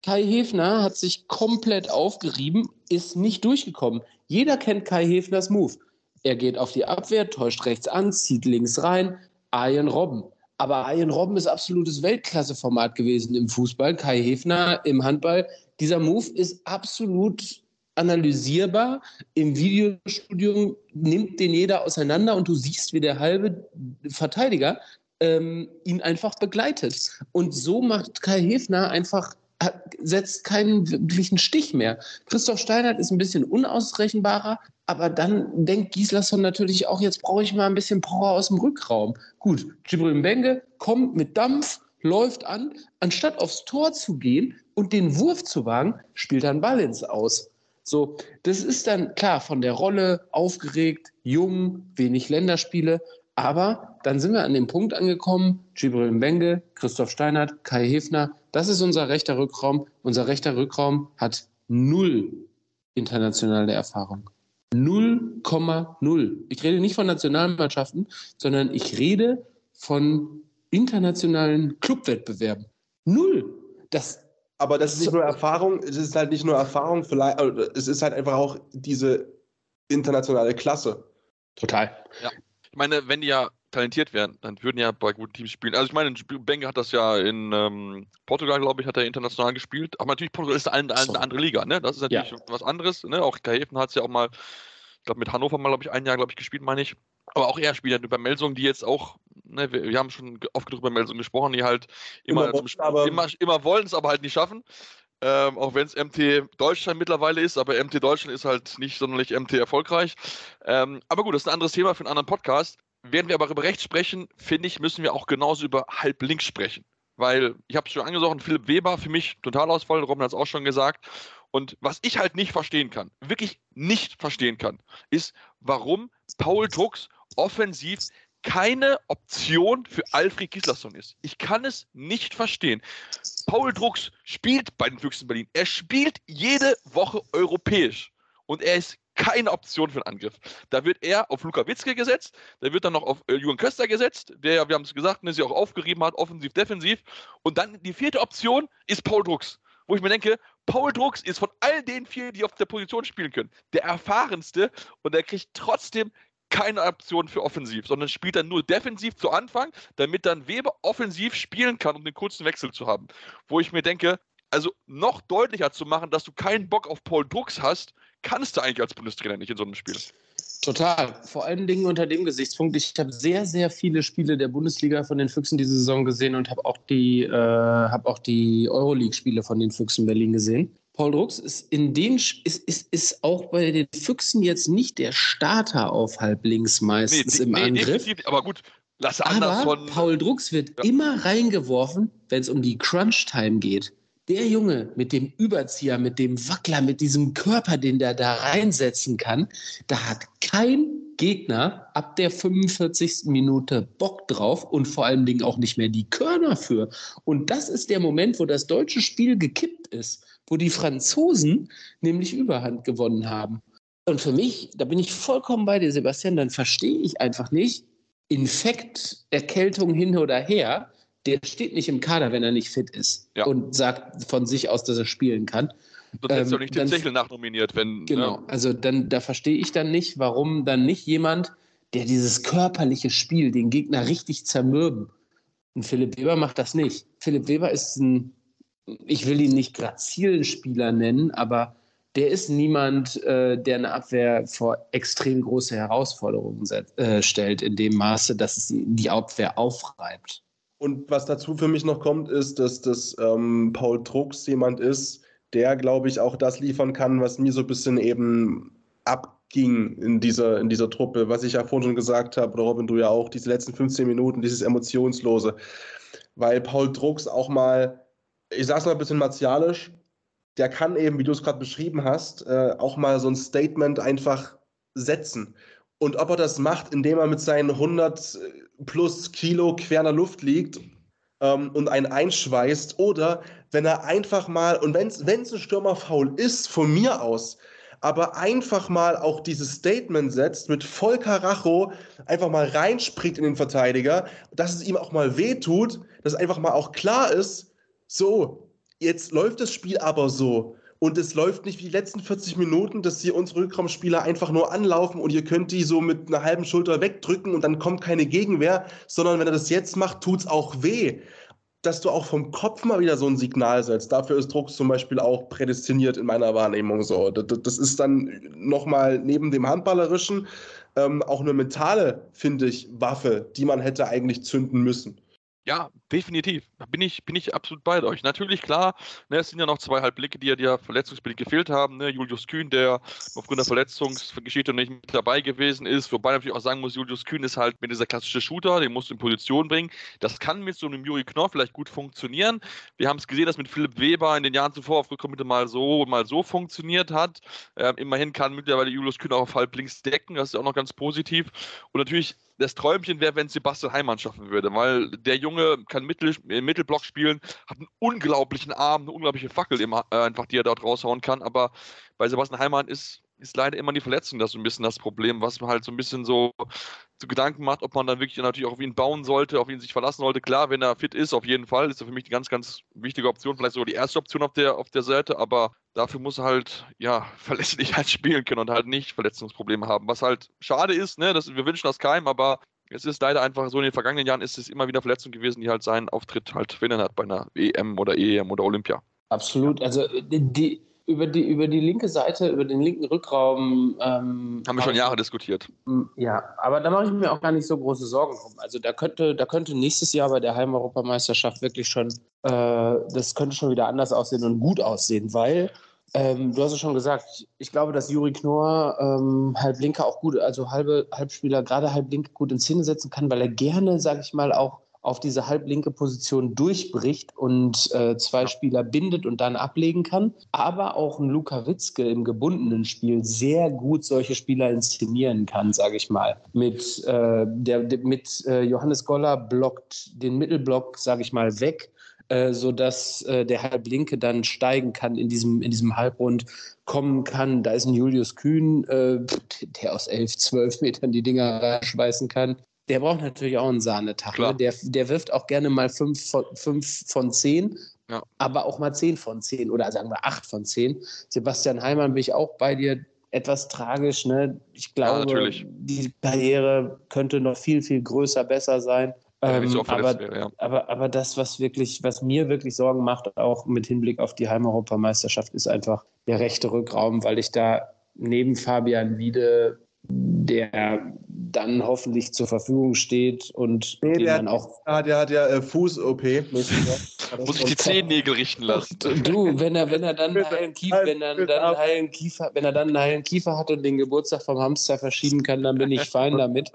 Kai Hefner hat sich komplett aufgerieben, ist nicht durchgekommen. Jeder kennt Kai Hefners Move. Er geht auf die Abwehr, täuscht rechts an, zieht links rein. Arjen Robben. Aber Arjen Robben ist absolutes Weltklasseformat gewesen im Fußball. Kai Hefner im Handball. Dieser Move ist absolut analysierbar. Im Videostudium nimmt den jeder auseinander und du siehst, wie der halbe Verteidiger ähm, ihn einfach begleitet. Und so macht Kai Hefner einfach setzt keinen wirklichen Stich mehr. Christoph Steinert ist ein bisschen unausrechenbarer, aber dann denkt Gislason natürlich auch, jetzt brauche ich mal ein bisschen Power aus dem Rückraum. Gut, Gibril Benge kommt mit Dampf, läuft an, anstatt aufs Tor zu gehen und den Wurf zu wagen, spielt er einen Ball ins Aus. So, das ist dann klar von der Rolle aufgeregt, jung, wenig Länderspiele, aber dann sind wir an dem Punkt angekommen, Gibril Mbenge, Christoph Steinert, Kai Hefner, das ist unser rechter Rückraum. Unser rechter Rückraum hat null internationale Erfahrung. 0,0. Ich rede nicht von Nationalmannschaften, sondern ich rede von internationalen Clubwettbewerben. Null. Das, aber das ist nicht nur Erfahrung, es ist halt nicht nur Erfahrung, vielleicht, es ist halt einfach auch diese internationale Klasse. Total. Ja. Ich meine, wenn die ja talentiert wären, dann würden ja bei guten Teams spielen. Also ich meine, Benge hat das ja in ähm, Portugal, glaube ich, hat er international gespielt. Aber natürlich, Portugal ist eine, eine andere Liga, ne? Das ist natürlich ja. was anderes. Ne? Auch Kahefen hat es ja auch mal, ich glaube, mit Hannover mal, glaube ich, ein Jahr, glaube ich, gespielt, meine ich. Aber auch er spielt ja über Melsung, die jetzt auch, ne, wir, wir, haben schon oft genug über Melsung gesprochen, die halt immer, immer, immer, immer wollen es, aber halt nicht schaffen. Ähm, auch wenn es MT Deutschland mittlerweile ist, aber MT Deutschland ist halt nicht sonderlich MT erfolgreich. Ähm, aber gut, das ist ein anderes Thema für einen anderen Podcast. Während wir aber über rechts sprechen, finde ich, müssen wir auch genauso über halb links sprechen. Weil, ich habe es schon angesprochen, Philipp Weber für mich Totalausfall, Robin hat es auch schon gesagt. Und was ich halt nicht verstehen kann, wirklich nicht verstehen kann, ist, warum Paul Drucks offensiv keine Option für Alfred Gislason ist. Ich kann es nicht verstehen. Paul Drucks spielt bei den Füchsen Berlin. Er spielt jede Woche europäisch. Und er ist keine Option für einen Angriff. Da wird er auf Luka Witzke gesetzt, da wird dann noch auf äh, Jürgen Köster gesetzt, der, wir haben es gesagt, ne, sie auch aufgerieben hat, offensiv, defensiv. Und dann die vierte Option ist Paul Drucks, wo ich mir denke, Paul Drucks ist von all den vier, die auf der Position spielen können, der erfahrenste und er kriegt trotzdem keine Option für offensiv, sondern spielt dann nur defensiv zu Anfang, damit dann Weber offensiv spielen kann, um den kurzen Wechsel zu haben. Wo ich mir denke, also noch deutlicher zu machen, dass du keinen Bock auf Paul Drucks hast, kannst du eigentlich als Bundestrainer nicht in so einem Spiel. Total. Vor allen Dingen unter dem Gesichtspunkt. Ich habe sehr, sehr viele Spiele der Bundesliga von den Füchsen diese Saison gesehen und habe auch die, äh, hab die Euroleague-Spiele von den Füchsen Berlin gesehen. Paul Drucks ist in den ist, ist, ist auch bei den Füchsen jetzt nicht der Starter auf halblinks meistens nee, im nee, Angriff. Aber gut, lass Aber Paul Drucks wird ja. immer reingeworfen, wenn es um die Crunch-Time geht der Junge mit dem Überzieher, mit dem Wackler, mit diesem Körper, den der da reinsetzen kann, da hat kein Gegner ab der 45. Minute Bock drauf und vor allen Dingen auch nicht mehr die Körner für. Und das ist der Moment, wo das deutsche Spiel gekippt ist, wo die Franzosen nämlich Überhand gewonnen haben. Und für mich, da bin ich vollkommen bei dir, Sebastian, dann verstehe ich einfach nicht, Infekt, Erkältung hin oder her, der steht nicht im Kader, wenn er nicht fit ist ja. und sagt von sich aus, dass er spielen kann. Sonst ähm, hättest du nicht den Zechel nachnominiert, wenn. Ne? Genau, ne? also dann, da verstehe ich dann nicht, warum dann nicht jemand, der dieses körperliche Spiel, den Gegner richtig zermürben. Und Philipp Weber macht das nicht. Philipp Weber ist ein, ich will ihn nicht grazilen Spieler nennen, aber der ist niemand, äh, der eine Abwehr vor extrem große Herausforderungen äh, stellt, in dem Maße, dass es die Abwehr aufreibt. Und was dazu für mich noch kommt, ist, dass das ähm, Paul Drucks jemand ist, der, glaube ich, auch das liefern kann, was mir so ein bisschen eben abging in dieser, in dieser Truppe, was ich ja vorhin schon gesagt habe, oder Robin, du ja auch, diese letzten 15 Minuten, dieses Emotionslose. Weil Paul Drucks auch mal, ich sag's mal ein bisschen martialisch, der kann eben, wie du es gerade beschrieben hast, äh, auch mal so ein Statement einfach setzen. Und ob er das macht, indem er mit seinen 100 plus Kilo quer in der Luft liegt ähm, und einen einschweißt, oder wenn er einfach mal, und wenn es ein Stürmerfaul ist, von mir aus, aber einfach mal auch dieses Statement setzt, mit voll Karacho einfach mal reinspringt in den Verteidiger, dass es ihm auch mal wehtut, dass einfach mal auch klar ist, so, jetzt läuft das Spiel aber so. Und es läuft nicht wie die letzten 40 Minuten, dass hier unsere Rückraumspieler einfach nur anlaufen und ihr könnt die so mit einer halben Schulter wegdrücken und dann kommt keine Gegenwehr, sondern wenn er das jetzt macht, tut es auch weh. Dass du auch vom Kopf mal wieder so ein Signal setzt. Dafür ist Drucks zum Beispiel auch prädestiniert in meiner Wahrnehmung so. Das, das ist dann nochmal neben dem Handballerischen ähm, auch eine mentale, finde ich, Waffe, die man hätte eigentlich zünden müssen. Ja, definitiv. Bin ich, bin ich absolut bei euch. Natürlich, klar, ne, es sind ja noch zwei Halbblicke, die ja, die verletzungsbedingt gefehlt haben. Ne? Julius Kühn, der aufgrund der Verletzungsgeschichte nicht mit dabei gewesen ist. Wobei natürlich auch sagen muss, Julius Kühn ist halt mit dieser klassische Shooter, den musst du in Position bringen. Das kann mit so einem Juri Knorr vielleicht gut funktionieren. Wir haben es gesehen, dass mit Philipp Weber in den Jahren zuvor auf Rückkommitte mal so, mal so funktioniert hat. Ähm, immerhin kann mittlerweile Julius Kühn auch auf halb links decken. Das ist auch noch ganz positiv. Und natürlich das Träumchen wäre, wenn Sebastian Heimann schaffen würde, weil der Junge kann Mittel, im Mittelblock spielen, hat einen unglaublichen Arm, eine unglaubliche Fackel immer, äh, einfach, die er dort raushauen kann. Aber bei Sebastian Heimann ist, ist leider immer die Verletzung das so ein bisschen das Problem, was man halt so ein bisschen so zu Gedanken macht, ob man dann wirklich natürlich auch auf ihn bauen sollte, auf ihn sich verlassen sollte. Klar, wenn er fit ist, auf jeden Fall, ist er für mich die ganz, ganz wichtige Option, vielleicht sogar die erste Option auf der, auf der Seite, aber dafür muss er halt, ja, <laughs> verlässlich halt spielen können und halt nicht Verletzungsprobleme haben. Was halt schade ist, ne, das, wir wünschen das keinem, aber es ist leider einfach so, in den vergangenen Jahren ist es immer wieder Verletzung gewesen, die halt seinen Auftritt halt verhindert hat bei einer EM oder EM oder Olympia. Absolut. Also die, über die, über die linke Seite, über den linken Rückraum. Ähm, Haben wir schon Jahre diskutiert. Ja, aber da mache ich mir auch gar nicht so große Sorgen drum. Also da könnte, da könnte nächstes Jahr bei der Heimeuropameisterschaft wirklich schon, äh, das könnte schon wieder anders aussehen und gut aussehen, weil ähm, du hast es schon gesagt, ich glaube, dass Juri Knorr ähm, Halblinker auch gut, also halbe Halbspieler, gerade Halblink gut in Szene setzen kann, weil er gerne, sage ich mal, auch auf diese halblinke Position durchbricht und äh, zwei Spieler bindet und dann ablegen kann. Aber auch ein Luka Witzke im gebundenen Spiel sehr gut solche Spieler inszenieren kann, sage ich mal. Mit, äh, der, mit äh, Johannes Goller blockt den Mittelblock, sage ich mal, weg. Äh, sodass äh, der Halblinke dann steigen kann in diesem, in diesem Halbrund, kommen kann. Da ist ein Julius Kühn, äh, der aus 11, 12 Metern die Dinger reinschweißen kann. Der braucht natürlich auch einen Sahnetag. Ne? Der, der wirft auch gerne mal 5 von, fünf von 10, ja. aber auch mal 10 von 10 oder sagen wir 8 von 10. Sebastian Heimann bin ich auch bei dir etwas tragisch. Ne? Ich glaube, ja, die Karriere könnte noch viel, viel größer, besser sein. Ähm, aber, wäre, ja. aber, aber das, was wirklich, was mir wirklich Sorgen macht, auch mit Hinblick auf die Heimeuropameisterschaft, ist einfach der rechte Rückraum, weil ich da neben Fabian Wiede der dann hoffentlich zur Verfügung steht und nee, den der, man auch. Ja, der hat ja äh, Fuß-OP. <laughs> Muss ich die Zehennägel richten lassen. Du, wenn er, wenn er dann einen heilen Kiefer, wenn er dann einen heilen Kiefer, wenn er dann einen heilen Kiefer hat und den Geburtstag vom Hamster verschieben kann, dann bin ich fein <laughs> damit.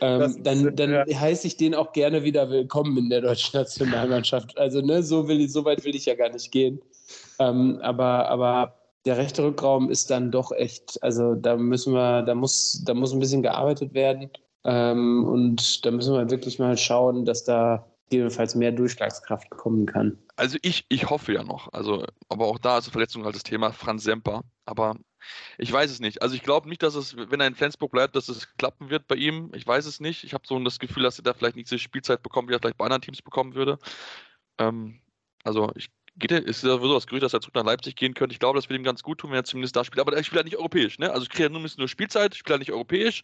ähm, dann dann heiße ich den auch gerne wieder willkommen in der deutschen <laughs> Nationalmannschaft. Also ne, so will ich, so weit will ich ja gar nicht gehen. Ähm, aber, aber der rechte Rückraum ist dann doch echt, also da müssen wir, da muss, da muss ein bisschen gearbeitet werden. Ähm, und da müssen wir wirklich mal schauen, dass da jedenfalls mehr Durchschlagskraft kommen kann. Also ich, ich hoffe ja noch. Also, aber auch da ist Verletzung halt das Thema Franz Semper. Aber ich weiß es nicht. Also ich glaube nicht, dass es, wenn er in Flensburg bleibt, dass es klappen wird bei ihm. Ich weiß es nicht. Ich habe so das Gefühl, dass er da vielleicht nicht so viel Spielzeit bekommt, wie er vielleicht bei anderen Teams bekommen würde. Ähm, also ich geht er, ist ja so das Gerücht, dass er zurück nach Leipzig gehen könnte. Ich glaube, das wird ihm ganz gut tun, wenn er zumindest da spielt. Aber er spielt halt nicht europäisch, ne? Also ich kriege ja nur ein bisschen nur Spielzeit, spielt halt nicht europäisch.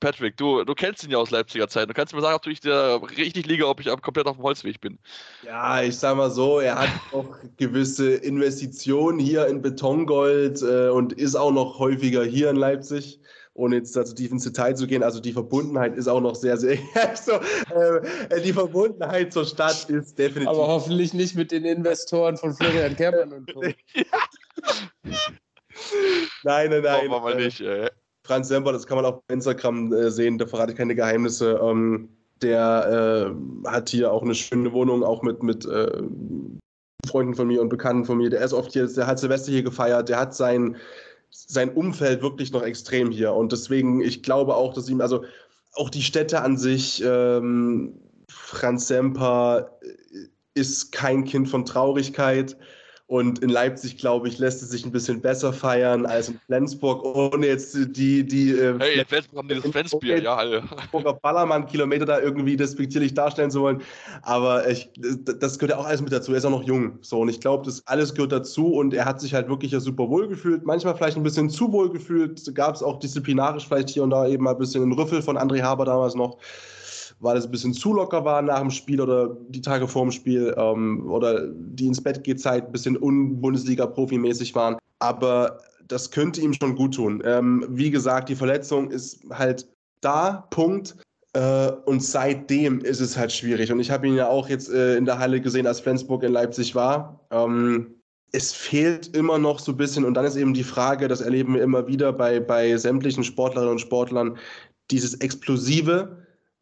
Patrick, du, du kennst ihn ja aus Leipziger Zeit. Du kannst mir sagen, ob ich da richtig liege, ob ich komplett auf dem Holzweg bin. Ja, ich sag mal so, er hat <laughs> auch gewisse Investitionen hier in Betongold äh, und ist auch noch häufiger hier in Leipzig ohne jetzt dazu tief ins Detail zu gehen, also die Verbundenheit ist auch noch sehr, sehr, <laughs> so, äh, die Verbundenheit zur Stadt ist definitiv. Aber hoffentlich nicht mit den Investoren von Florian Kermann und so. <laughs> nein, nein, nein. Machen wir mal nicht, ey. Franz Semper, das kann man auch auf Instagram äh, sehen, da verrate ich keine Geheimnisse. Ähm, der äh, hat hier auch eine schöne Wohnung, auch mit, mit äh, Freunden von mir und Bekannten von mir. Der ist oft hier, der hat Silvester hier gefeiert, der hat sein, sein Umfeld wirklich noch extrem hier. Und deswegen, ich glaube auch, dass ihm, also auch die Städte an sich, ähm, Franz Semper äh, ist kein Kind von Traurigkeit. Und in Leipzig, glaube ich, lässt es sich ein bisschen besser feiern als in Flensburg, ohne jetzt die. die äh, hey, in Flensburg haben die das Flensbier, ja. Flensburger Ballermann-Kilometer da irgendwie despektierlich darstellen zu wollen. Aber ich, das gehört ja auch alles mit dazu. Er ist auch noch jung. So, und ich glaube, das alles gehört dazu. Und er hat sich halt wirklich ja super wohl gefühlt. Manchmal vielleicht ein bisschen zu wohl gefühlt. Gab es auch disziplinarisch vielleicht hier und da eben mal ein bisschen einen Rüffel von André Haber damals noch weil es ein bisschen zu locker war nach dem Spiel oder die Tage vor dem Spiel ähm, oder die ins Bett geht Zeit ein bisschen un-Bundesliga-Profimäßig waren. Aber das könnte ihm schon gut tun. Ähm, wie gesagt, die Verletzung ist halt da, Punkt. Äh, und seitdem ist es halt schwierig. Und ich habe ihn ja auch jetzt äh, in der Halle gesehen, als Flensburg in Leipzig war. Ähm, es fehlt immer noch so ein bisschen, und dann ist eben die Frage, das erleben wir immer wieder bei, bei sämtlichen Sportlerinnen und Sportlern, dieses Explosive,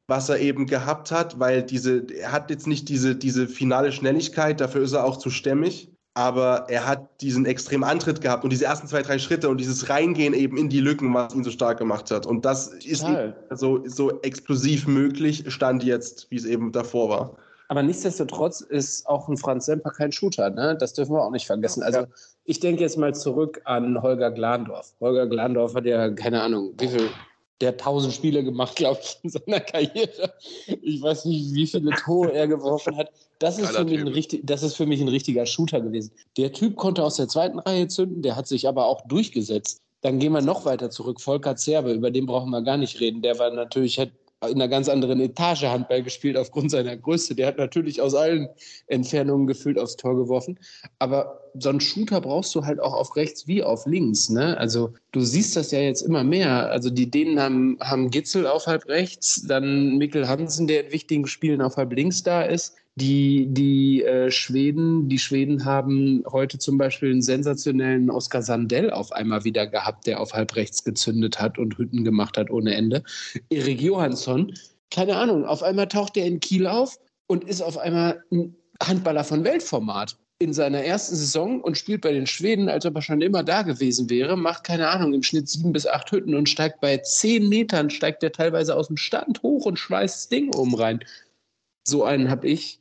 was er eben gehabt hat, weil diese, er hat jetzt nicht diese, diese finale Schnelligkeit, dafür ist er auch zu stämmig, aber er hat diesen extremen Antritt gehabt und diese ersten zwei, drei Schritte und dieses Reingehen eben in die Lücken, was ihn so stark gemacht hat. Und das ist so, so explosiv möglich, stand jetzt, wie es eben davor war. Aber nichtsdestotrotz ist auch ein Franz Semper kein Shooter, ne? Das dürfen wir auch nicht vergessen. Also ja. ich denke jetzt mal zurück an Holger Glandorf. Holger Glandorf hat ja, keine Ahnung, wie viel der hat tausend Spiele gemacht, glaube ich, in seiner Karriere. Ich weiß nicht, wie viele Tore er geworfen hat. Das ist, für mich ein richtig, das ist für mich ein richtiger Shooter gewesen. Der Typ konnte aus der zweiten Reihe zünden, der hat sich aber auch durchgesetzt. Dann gehen wir noch weiter zurück. Volker Zerbe, über den brauchen wir gar nicht reden. Der war natürlich, in einer ganz anderen Etage Handball gespielt aufgrund seiner Größe. Der hat natürlich aus allen Entfernungen gefühlt aufs Tor geworfen. Aber so einen Shooter brauchst du halt auch auf rechts wie auf links. Ne? Also du siehst das ja jetzt immer mehr. Also die Dänen haben, haben Gitzel auf halb rechts, dann Mikkel Hansen, der in wichtigen Spielen auf halb links da ist. Die, die äh, Schweden, die Schweden haben heute zum Beispiel einen sensationellen Oskar Sandell auf einmal wieder gehabt, der auf halb rechts gezündet hat und Hütten gemacht hat ohne Ende. Erik Johansson, keine Ahnung, auf einmal taucht er in Kiel auf und ist auf einmal ein Handballer von Weltformat in seiner ersten Saison und spielt bei den Schweden, als ob er schon immer da gewesen wäre, macht keine Ahnung, im Schnitt sieben bis acht Hütten und steigt bei zehn Metern, steigt er teilweise aus dem Stand hoch und schweißt das Ding oben rein. So einen habe ich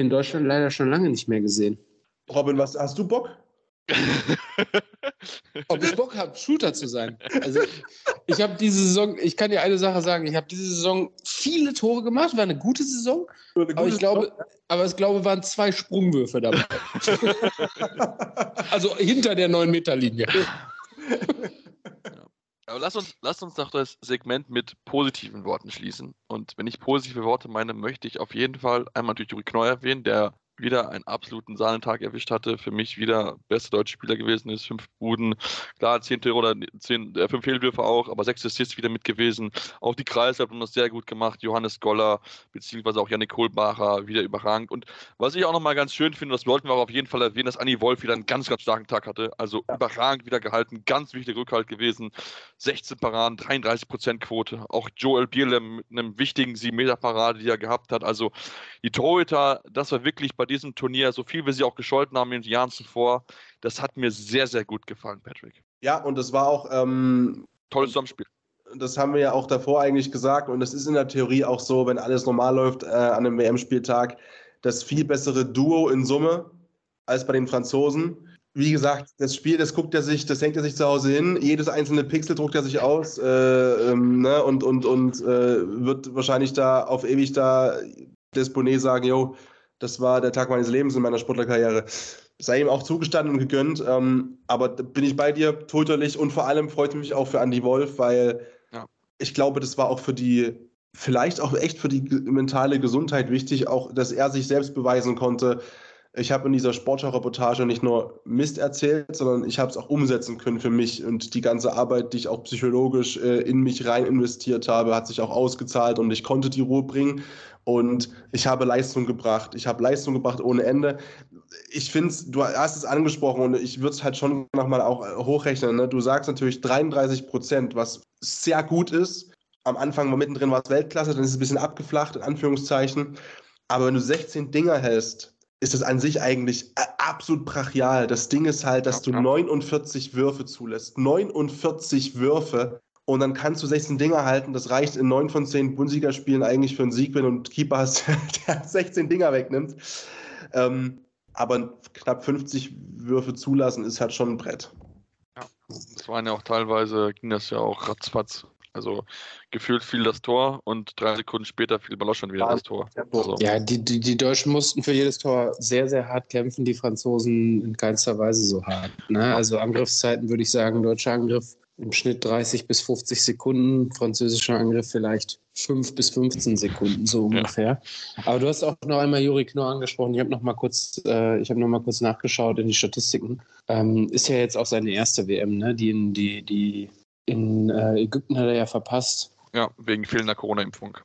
in Deutschland leider schon lange nicht mehr gesehen. Robin, was hast du Bock? <laughs> Ob ich Bock habe, Shooter zu sein. Also ich habe diese Saison, ich kann dir eine Sache sagen, ich habe diese Saison viele Tore gemacht, war eine gute Saison, eine gute aber ich glaube, Saison. aber ich glaube, waren zwei Sprungwürfe dabei. <laughs> also hinter der 9-Meter-Linie. <laughs> Aber lass uns, lass uns doch das Segment mit positiven Worten schließen. Und wenn ich positive Worte meine, möchte ich auf jeden Fall einmal durch Juri Kneu erwähnen, der wieder einen absoluten Sahnentag erwischt hatte. Für mich wieder bester deutscher Spieler gewesen ist. Fünf Buden, klar, zehn Tore oder zehn, äh, fünf Fehlwürfe auch, aber sechs Assists wieder mit gewesen. Auch die Kreise haben das sehr gut gemacht. Johannes Goller, beziehungsweise auch Janik Kohlbacher, wieder überragend. Und was ich auch nochmal ganz schön finde, das wollten wir auch auf jeden Fall erwähnen, dass Anni Wolf wieder einen ganz, ganz starken Tag hatte. Also ja. überragend wieder gehalten, ganz wichtiger Rückhalt gewesen. 16 Paraden, 33 Prozent Quote. Auch Joel Bierlem mit einem wichtigen 7-Meter-Parade, die er gehabt hat. Also die Torhüter, das war wirklich bei diesem Turnier, so viel wir sie auch gescholten haben in den Jahren zuvor, das hat mir sehr, sehr gut gefallen, Patrick. Ja, und das war auch. Ähm, Tolles Zusammenspiel. Das haben wir ja auch davor eigentlich gesagt. Und das ist in der Theorie auch so, wenn alles normal läuft äh, an einem WM-Spieltag, das viel bessere Duo in Summe als bei den Franzosen. Wie gesagt, das Spiel, das guckt er sich, das hängt er sich zu Hause hin. Jedes einzelne Pixel druckt er sich aus äh, ähm, ne, und, und, und äh, wird wahrscheinlich da auf ewig da Desponet sagen, yo, das war der Tag meines Lebens in meiner Sportlerkarriere. Sei ihm auch zugestanden und gegönnt. Ähm, aber bin ich bei dir, torhüterlich und vor allem freut mich auch für Andy Wolf, weil ja. ich glaube, das war auch für die, vielleicht auch echt für die mentale Gesundheit wichtig, auch, dass er sich selbst beweisen konnte, ich habe in dieser Sportschau-Reportage nicht nur Mist erzählt, sondern ich habe es auch umsetzen können für mich. Und die ganze Arbeit, die ich auch psychologisch äh, in mich rein investiert habe, hat sich auch ausgezahlt und ich konnte die Ruhe bringen. Und ich habe Leistung gebracht. Ich habe Leistung gebracht ohne Ende. Ich finde es, du hast es angesprochen und ich würde es halt schon nochmal auch äh, hochrechnen. Ne? Du sagst natürlich 33 Prozent, was sehr gut ist. Am Anfang war mittendrin war es Weltklasse, dann ist es ein bisschen abgeflacht, in Anführungszeichen. Aber wenn du 16 Dinger hältst, ist das an sich eigentlich äh, absolut brachial. Das Ding ist halt, dass du 49 Würfe zulässt. 49 Würfe. Und dann kannst du 16 Dinger halten. Das reicht in 9 von 10 Bundesligaspielen eigentlich für einen Sieg, wenn du einen Keeper hast, <laughs> der 16 Dinger wegnimmt. Ähm, aber knapp 50 Würfe zulassen ist halt schon ein Brett. Ja, das waren ja auch teilweise, ging das ja auch ratzfatz. Also gefühlt fiel das Tor und drei Sekunden später fiel Baloch schon wieder das Tor. Also. Ja, die, die, die Deutschen mussten für jedes Tor sehr, sehr hart kämpfen, die Franzosen in keinster Weise so hart. Ne? Also Angriffszeiten würde ich sagen, deutscher Angriff im Schnitt 30 bis 50 Sekunden, französischer Angriff vielleicht 5 bis 15 Sekunden, so ungefähr. Ja. Aber du hast auch noch einmal Juri Knorr angesprochen. Ich habe noch mal kurz, äh, ich habe noch mal kurz nachgeschaut in die Statistiken. Ähm, ist ja jetzt auch seine erste WM, ne? Die, in, die, die in äh, Ägypten hat er ja verpasst. Ja, wegen fehlender Corona-Impfung.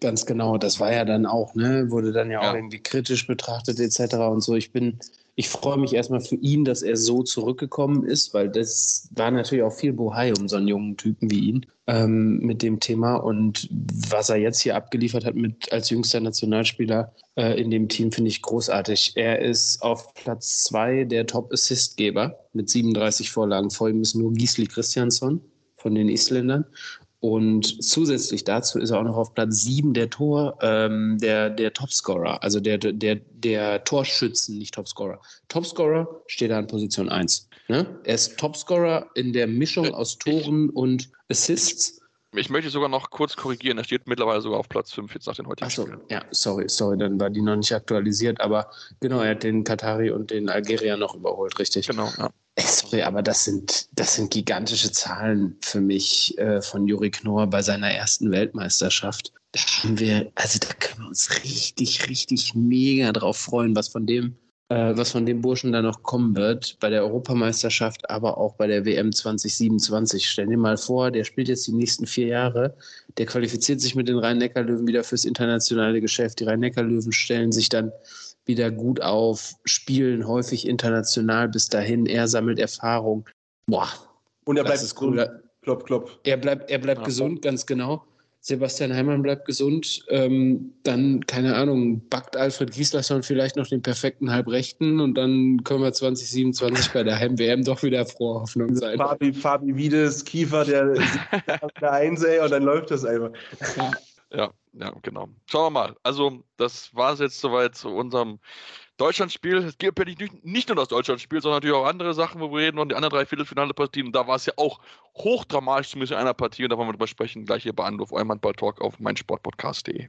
Ganz genau, das war ja dann auch, ne, wurde dann ja, ja. auch irgendwie kritisch betrachtet etc. und so. Ich bin, ich freue mich erstmal für ihn, dass er so zurückgekommen ist, weil das war natürlich auch viel Bohai um so einen jungen Typen wie ihn ähm, mit dem Thema. Und was er jetzt hier abgeliefert hat mit als jüngster Nationalspieler äh, in dem Team, finde ich großartig. Er ist auf Platz zwei der Top-Assist-Geber mit 37 Vorlagen. Vor ihm ist nur Gisli Christiansson von den Isländern. Und zusätzlich dazu ist er auch noch auf Platz 7 der Tor, ähm, der, der Topscorer, also der, der, der Torschützen, nicht Topscorer. Topscorer steht da an Position 1. Ne? Er ist Topscorer in der Mischung aus Toren und Assists. Ich möchte sogar noch kurz korrigieren. Er steht mittlerweile sogar auf Platz 5 jetzt nach den heutigen Achso, ja, sorry, sorry, dann war die noch nicht aktualisiert. Aber genau, er hat den Katari und den Algerier noch überholt, richtig? Genau, ja. Sorry, aber das sind, das sind gigantische Zahlen für mich äh, von Juri Knorr bei seiner ersten Weltmeisterschaft. Da haben wir, also da können wir uns richtig, richtig mega drauf freuen, was von dem, äh, was von dem Burschen da noch kommen wird bei der Europameisterschaft, aber auch bei der WM 2027. Stell dir mal vor, der spielt jetzt die nächsten vier Jahre, der qualifiziert sich mit den Rhein-Neckar-Löwen wieder fürs internationale Geschäft. Die Rhein-Neckar-Löwen stellen sich dann wieder gut auf, spielen häufig international bis dahin. Er sammelt Erfahrung. Boah. Und er bleibt gesund. Cool. Klopp, klopp. Er bleibt, er bleibt ja. gesund, ganz genau. Sebastian Heimann bleibt gesund. Ähm, dann, keine Ahnung, backt Alfred Gislason vielleicht noch den perfekten Halbrechten und dann können wir 2027 bei der Heim-WM doch wieder frohe Hoffnung sein. Fabi, Fabi Wiedes, Kiefer, der, <laughs> der Einsähe und dann läuft das einfach. Ja. Ja, ja, genau. Schauen wir mal. Also, das war es jetzt soweit zu unserem Deutschlandspiel. Es gibt ja nicht, nicht nur das Deutschlandspiel, sondern natürlich auch andere Sachen, wo wir reden und die anderen drei Viertelfinale-Partien. Da war es ja auch hochdramatisch, zumindest in einer Partie. Und da wollen wir drüber sprechen, gleich hier bei Anruf, eurem Handball-Talk auf meinsportpodcast.de.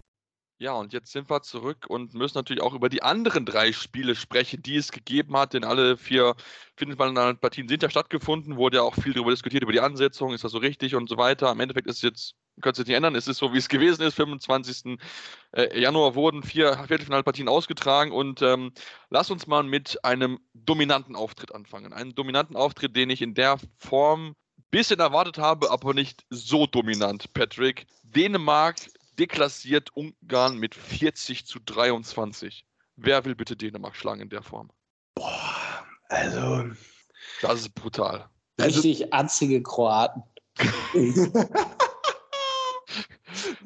Ja, und jetzt sind wir zurück und müssen natürlich auch über die anderen drei Spiele sprechen, die es gegeben hat, denn alle vier Partien sind ja stattgefunden, wurde ja auch viel darüber diskutiert, über die Ansetzung, ist das so richtig und so weiter. Im Endeffekt ist es jetzt, könnt ihr nicht ändern, es ist so, wie es gewesen ist. 25. Äh, Januar wurden vier Viertelfinalpartien ausgetragen und ähm, lass uns mal mit einem dominanten Auftritt anfangen. Einen dominanten Auftritt, den ich in der Form bisschen erwartet habe, aber nicht so dominant, Patrick. Dänemark deklassiert Ungarn mit 40 zu 23. Wer will bitte Dänemark schlagen in der Form? Boah, also. Das ist brutal. Richtig atzige Kroaten. <laughs>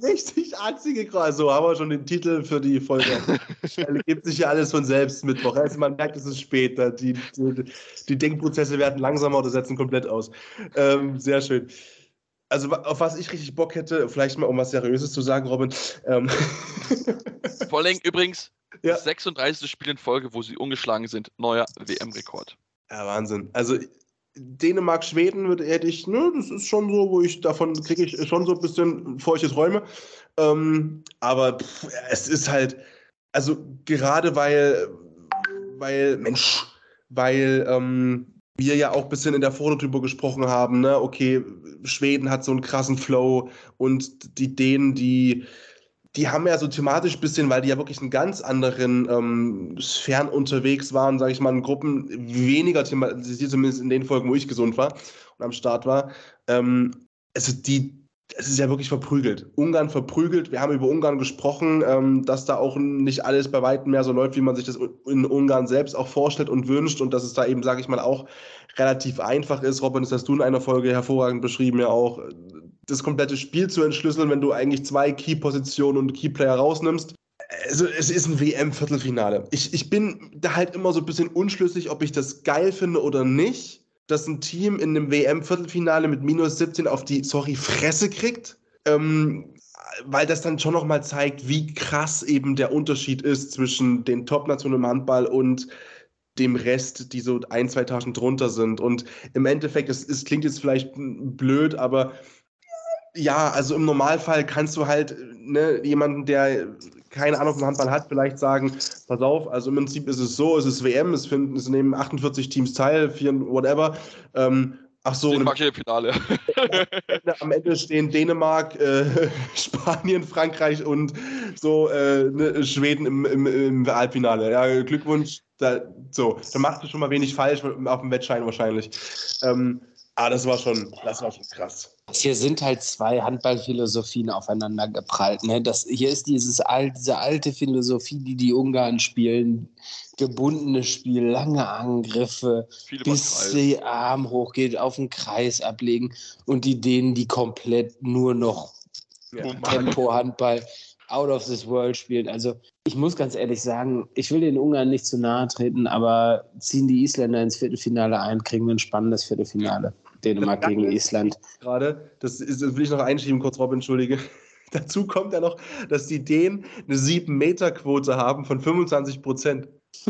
Richtig atzige Kroaten. So haben wir schon den Titel für die Folge. <laughs> gibt sich ja alles von selbst Mittwoch. Also man merkt, es ist spät. Die, die, die Denkprozesse werden langsamer oder setzen komplett aus. Ähm, sehr schön. Also auf was ich richtig Bock hätte, vielleicht mal um was Seriöses zu sagen, Robin. Ähm <laughs> Vor allem übrigens ja. das 36. Spiel in Folge, wo sie ungeschlagen sind. Neuer WM-Rekord. Ja, Wahnsinn. Also Dänemark, Schweden würde hätte ich, ne, das ist schon so, wo ich davon kriege ich schon so ein bisschen feuchte Träume. Ähm, aber pff, es ist halt, also gerade weil, weil, Mensch, weil ähm, wir ja auch ein bisschen in der Foto drüber gesprochen haben, ne, okay, Schweden hat so einen krassen Flow und die Dänen, die die haben ja so thematisch ein bisschen, weil die ja wirklich in ganz anderen ähm, Sphären unterwegs waren, sage ich mal, in Gruppen weniger thematisiert, zumindest in den Folgen, wo ich gesund war und am Start war. Ähm, also die, es ist ja wirklich verprügelt. Ungarn verprügelt. Wir haben über Ungarn gesprochen, ähm, dass da auch nicht alles bei weitem mehr so läuft, wie man sich das in Ungarn selbst auch vorstellt und wünscht und dass es da eben, sage ich mal, auch relativ einfach ist. Robin, das hast du in einer Folge hervorragend beschrieben, ja auch das komplette Spiel zu entschlüsseln, wenn du eigentlich zwei Key-Positionen und Key-Player rausnimmst. Also es ist ein WM-Viertelfinale. Ich, ich bin da halt immer so ein bisschen unschlüssig, ob ich das geil finde oder nicht, dass ein Team in einem WM-Viertelfinale mit minus 17 auf die, sorry, Fresse kriegt. Ähm, weil das dann schon nochmal zeigt, wie krass eben der Unterschied ist zwischen den Top-Nationen im Handball und dem Rest, die so ein, zwei Taschen drunter sind. Und im Endeffekt, es, es klingt jetzt vielleicht blöd, aber ja, also im Normalfall kannst du halt ne, jemanden, der keine Ahnung vom Handball hat, vielleicht sagen, pass auf, also im Prinzip ist es so, es ist WM, es, finden, es nehmen 48 Teams teil, vier, whatever. Ähm, ach so. Im Finale. <laughs> am Ende stehen Dänemark, äh, <laughs> Spanien, Frankreich und so äh, ne, Schweden im, im, im Halbfinale. Ja, Glückwunsch. Da, so, da machst du schon mal wenig falsch auf dem Wettschein wahrscheinlich. Ähm, Ah, das war schon, das war schon krass. Hier sind halt zwei Handballphilosophien aufeinander geprallt. Ne? Das, hier ist dieses diese alte Philosophie, die die Ungarn spielen, gebundenes Spiel, lange Angriffe, Viele bis der Arm hochgeht, auf den Kreis ablegen und die denen, die komplett nur noch ja. Tempo-Handball out of this world spielen. Also ich muss ganz ehrlich sagen, ich will den Ungarn nicht zu nahe treten, aber ziehen die Isländer ins Viertelfinale ein, kriegen wir ein spannendes Viertelfinale. Dänemark gegen Island. Gerade, das, ist, das will ich noch einschieben, kurz, Robin, entschuldige. <laughs> Dazu kommt ja noch, dass die Dänen eine 7-Meter-Quote haben von 25 Prozent. <laughs>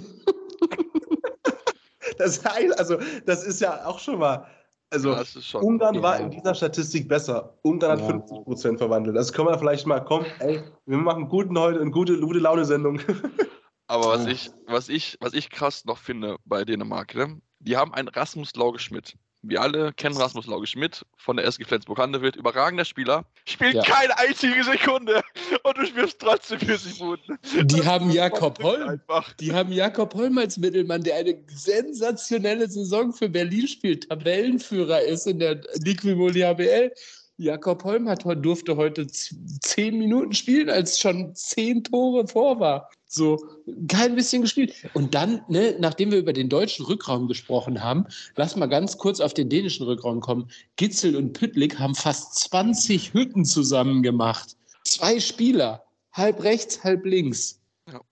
das heißt, also, das ist ja auch schon mal. Also, ja, Ungarn war in dieser Statistik besser. Ungarn hat ja. 50 Prozent verwandelt. Das können wir vielleicht mal kommen. Ey, wir machen guten heute eine gute, gute Laune-Sendung. <laughs> Aber was ich, was, ich, was ich krass noch finde bei Dänemark, ne? die haben einen Rasmus Lauge Schmidt wir alle kennen Rasmus Lauge Schmidt von der SG Flensburg-Handewitt, überragender Spieler, spielt ja. keine einzige Sekunde und du spielst trotzdem 40 Minuten. Die das haben Jakob Holm. Einfach. Die haben Jakob Holm als Mittelmann, der eine sensationelle Saison für Berlin spielt, Tabellenführer ist in der Liquimoli HBL. Jakob Holm hat, durfte heute zehn Minuten spielen, als schon zehn Tore vor war. So, kein bisschen gespielt. Und dann, ne, nachdem wir über den deutschen Rückraum gesprochen haben, lass mal ganz kurz auf den dänischen Rückraum kommen. Gitzel und Püttlik haben fast 20 Hütten zusammen gemacht. Zwei Spieler, halb rechts, halb links.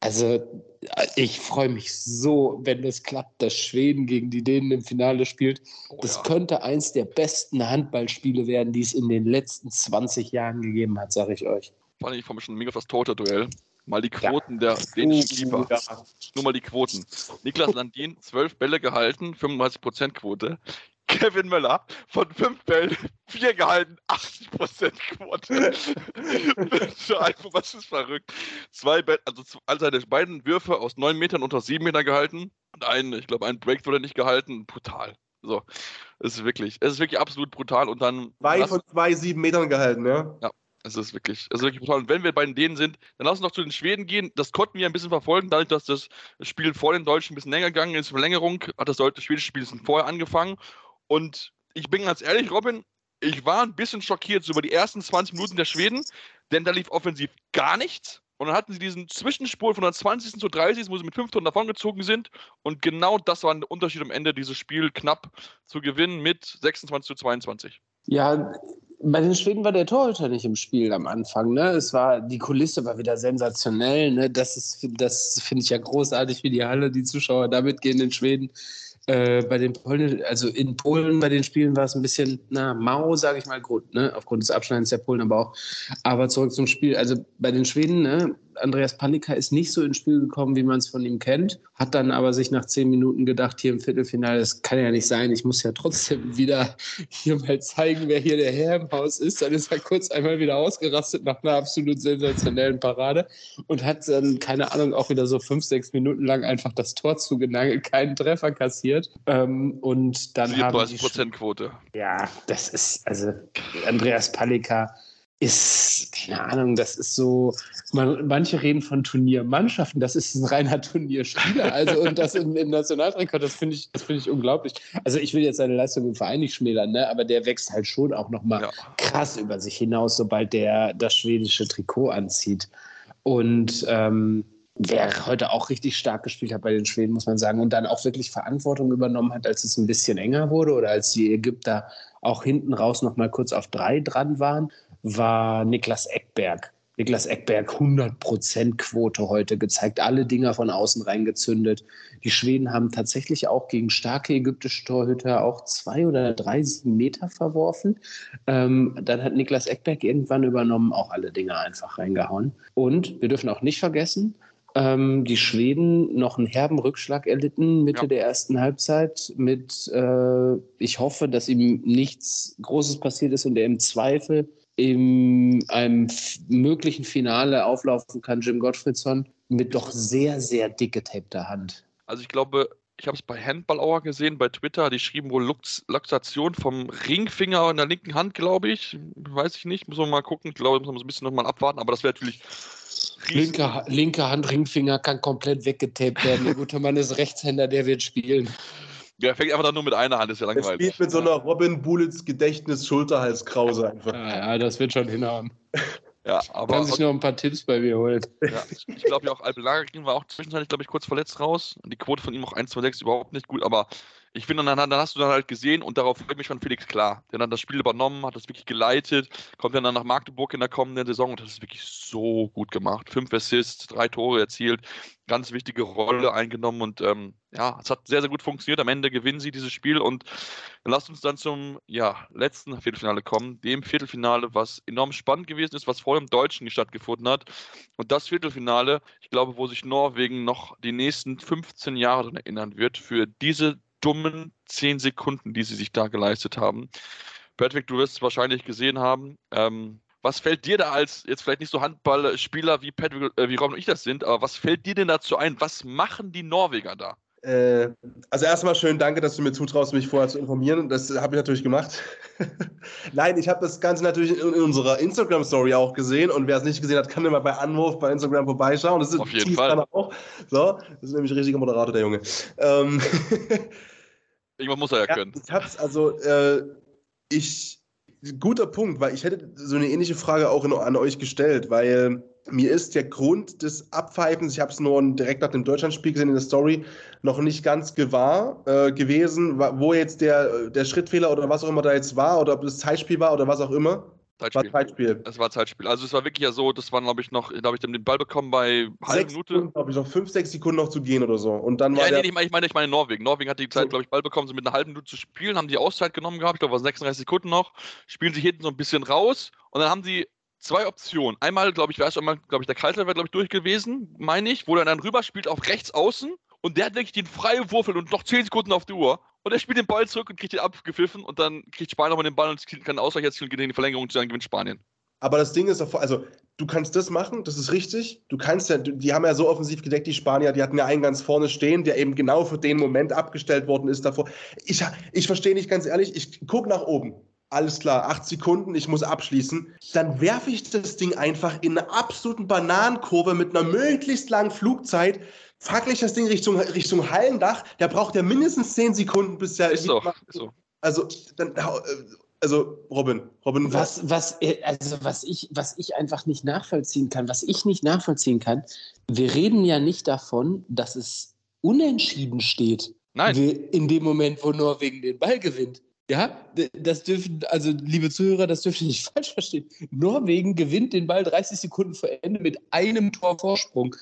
Also, ich freue mich so, wenn das klappt, dass Schweden gegen die Dänen im Finale spielt. Oh, das ja. könnte eins der besten Handballspiele werden, die es in den letzten 20 Jahren gegeben hat, sage ich euch. Vor allem, ich freue mich schon mega auf das Tote-Duell. Mal die Quoten ja. der dänischen Keeper. Ja. Nur mal die Quoten. Niklas <laughs> Landin, 12 Bälle gehalten, 35% Quote. Kevin Möller von 5 Bällen, 4 gehalten, 80% Quote. einfach, was ist verrückt. Zwei Bälle, also all seine beiden Würfe aus 9 Metern unter 7 Metern gehalten. Und einen, ich glaube, einen Break wurde nicht gehalten. Brutal. So, es ist wirklich, es ist wirklich absolut brutal. Und dann. Zwei von zwei, sieben Metern gehalten, ja? Ja, es ist wirklich, es ist wirklich brutal. Und wenn wir bei denen sind, dann lass uns noch zu den Schweden gehen. Das konnten wir ein bisschen verfolgen, dadurch, dass das Spiel vor den Deutschen ein bisschen länger gegangen ist. Verlängerung hat das deutsche schwedische Spiel vorher angefangen. Und ich bin ganz ehrlich, Robin, ich war ein bisschen schockiert über die ersten 20 Minuten der Schweden, denn da lief offensiv gar nichts. Und dann hatten sie diesen Zwischenspur von der 20. zu 30. wo sie mit 5 Tonnen davongezogen sind. Und genau das war der Unterschied am Ende, dieses Spiel knapp zu gewinnen mit 26 zu 22. Ja, bei den Schweden war der Torhüter nicht im Spiel am Anfang. Ne? Es war, die Kulisse war wieder sensationell. Ne? Das, das finde ich ja großartig, wie die Halle, die Zuschauer da mitgehen in Schweden. Äh, bei den Polen, also in Polen bei den Spielen war es ein bisschen, na, mau, sage ich mal, Grund, ne? aufgrund des Abschneidens der Polen aber auch. Aber zurück zum Spiel. Also bei den Schweden, ne? Andreas Palika ist nicht so ins Spiel gekommen, wie man es von ihm kennt, hat dann aber sich nach zehn Minuten gedacht, hier im Viertelfinale, das kann ja nicht sein, ich muss ja trotzdem <laughs> wieder hier mal zeigen, wer hier der Herr im Haus ist. Dann ist er kurz einmal wieder ausgerastet nach einer absolut sensationellen Parade und hat dann, keine Ahnung, auch wieder so fünf, sechs Minuten lang einfach das Tor zugenagelt, keinen Treffer kassiert. Ähm, und dann haben die 34 Quote. ja, das ist, also Andreas Palika ist, keine Ahnung, das ist so, man, manche reden von Turniermannschaften, das ist ein reiner Turnierspieler. Also und das im, im Nationaltrikot, das finde ich, das finde ich unglaublich. Also ich will jetzt seine Leistung im Verein nicht schmälern, ne? aber der wächst halt schon auch nochmal Ja. krass über sich hinaus, sobald der das schwedische Trikot anzieht. Und ähm, wer heute auch richtig stark gespielt hat bei den Schweden, muss man sagen, und dann auch wirklich Verantwortung übernommen hat, als es ein bisschen enger wurde oder als die Ägypter auch hinten raus noch mal kurz auf drei dran waren, war Niklas Eckberg. Niklas Eckberg 100% Quote heute gezeigt, alle Dinger von außen reingezündet. Die Schweden haben tatsächlich auch gegen starke ägyptische Torhüter auch zwei oder drei sieben Meter verworfen. Ähm, dann hat Niklas Eckberg irgendwann übernommen, auch alle Dinger einfach reingehauen. Und wir dürfen auch nicht vergessen, ähm, die Schweden noch einen herben Rückschlag erlitten Mitte Ja. der ersten Halbzeit mit, äh, ich hoffe, dass ihm nichts Großes passiert ist und er im Zweifel in einem möglichen Finale auflaufen kann, Jim Gottfriedson, mit doch sehr, sehr dick getapter Hand. Also ich glaube, ich habe es bei Handball Hour gesehen, bei Twitter, die schrieben wohl Lux Luxation vom Ringfinger in der linken Hand, glaube ich. Weiß ich nicht, muss man mal gucken. Ich glaube, muss man ein bisschen nochmal abwarten, aber das wäre natürlich. Linke, linke Hand, Ringfinger kann komplett weggetaped werden. <laughs> Der gute Mann ist Rechtshänder, der wird spielen. Der fängt einfach dann nur mit einer Hand, ist ja Er langweilig. spielt mit so einer Robin Bulitz Gedächtnis Schulterhalskrause einfach. Ja, ja, das wird schon hinhauen. <laughs> Ja, aber Kann sich noch ein paar Tipps bei mir holen. ja, ich, ich glaube ja auch Albelagerin war auch zwischenzeitlich, glaube ich, kurz verletzt raus. Die Quote von ihm auch 1,26 überhaupt nicht gut, aber ich finde, dann, dann hast du dann halt gesehen und darauf freue ich mich von Felix klar. Der dann das Spiel übernommen, hat das wirklich geleitet, kommt dann nach Magdeburg in der kommenden Saison und hat es wirklich so gut gemacht. Fünf Assists, drei Tore erzielt, ganz wichtige Rolle eingenommen und ähm, ja, es hat sehr, sehr gut funktioniert. Am Ende gewinnen sie dieses Spiel und lasst uns dann zum ja, letzten Viertelfinale kommen, dem Viertelfinale, was enorm spannend gewesen ist, was vor dem Deutschen stattgefunden hat. Und das Viertelfinale, ich glaube, wo sich Norwegen noch die nächsten 15 Jahre daran erinnern wird, für diese dummen 10 Sekunden, die sie sich da geleistet haben. Patrick, du wirst es wahrscheinlich gesehen haben. Ähm, was fällt dir da als, jetzt vielleicht nicht so Handballspieler wie Patrick, äh, wie Robin und ich das sind, aber was fällt dir denn dazu ein? Was machen die Norweger da? Äh, also erstmal schön, danke, dass du mir zutraust, mich vorher zu informieren. Das habe ich natürlich gemacht. <laughs> Nein, ich habe das Ganze natürlich in, in unserer Instagram-Story auch gesehen und wer es nicht gesehen hat, kann immer bei Anwurf bei Instagram vorbeischauen. Das ist Auf jeden Fall. auch. So, das ist nämlich ein richtiger Moderator, der Junge. Ähm, <laughs> Irgendwann muss er ja Ja, können. ich hab's also, äh, ich, guter Punkt, weil ich hätte so eine ähnliche Frage auch in, an euch gestellt, weil mir ist der Grund des Abpfeifens, ich habe es nur direkt nach dem Deutschlandspiel gesehen in der Story, noch nicht ganz gewahr äh, gewesen, wo jetzt der, der Schrittfehler oder was auch immer da jetzt war oder ob das Zeitspiel war oder was auch immer. War Zeitspiel. Zeitspiel. Es war Zeitspiel. Also es war wirklich ja so, das waren, glaube ich, noch, da habe ich dann den Ball bekommen bei Sechs Minute. Glaube ich, noch fünf, sechs Sekunden noch zu gehen oder so. Und dann war Ja, nee, ich meine, ich meine, ich meine Norwegen. Norwegen hat die Zeit, So. glaube ich, Ball bekommen, so mit einer halben Minute zu spielen, haben die Auszeit genommen gehabt, ich glaube, es waren 36 Sekunden noch, spielen sich hinten so ein bisschen raus und dann haben sie zwei Optionen. Einmal, glaube ich, wäre es einmal, glaube ich, der Kreisler wäre, glaube ich, durch gewesen, meine ich, wo er dann rüber spielt auf rechts außen und der hat wirklich den freien Wurf und noch 10 Sekunden auf die Uhr. Und er spielt den Ball zurück und kriegt den abgepfiffen und dann kriegt Spanien nochmal den Ball und kann Ausgleich erzielen geht in die Verlängerung und dann gewinnt Spanien. Aber das Ding ist, also du kannst das machen, das ist richtig. Du kannst ja, die haben ja so offensiv gedeckt, die Spanier, die hatten ja einen ganz vorne stehen, der eben genau für den Moment abgestellt worden ist davor. Ich, ich verstehe nicht ganz ehrlich, ich gucke nach oben. Alles klar, acht Sekunden, ich muss abschließen. Dann werfe ich das Ding einfach in einer absoluten Bananenkurve mit einer möglichst langen Flugzeit. Fackel ich das Ding Richtung, Richtung Hallendach, der braucht ja mindestens zehn Sekunden, bis der. Ist so, ist so. Also, dann, also Robin, Robin, Was, was, äh, also was ich, was ich einfach nicht nachvollziehen kann, was ich nicht nachvollziehen kann, wir reden ja nicht davon, dass es unentschieden steht. Nein. In dem Moment, wo Norwegen den Ball gewinnt. Ja, das dürfen, also liebe Zuhörer, das dürfen nicht <laughs> falsch verstehen. Norwegen gewinnt den Ball 30 Sekunden vor Ende mit einem Tor Vorsprung.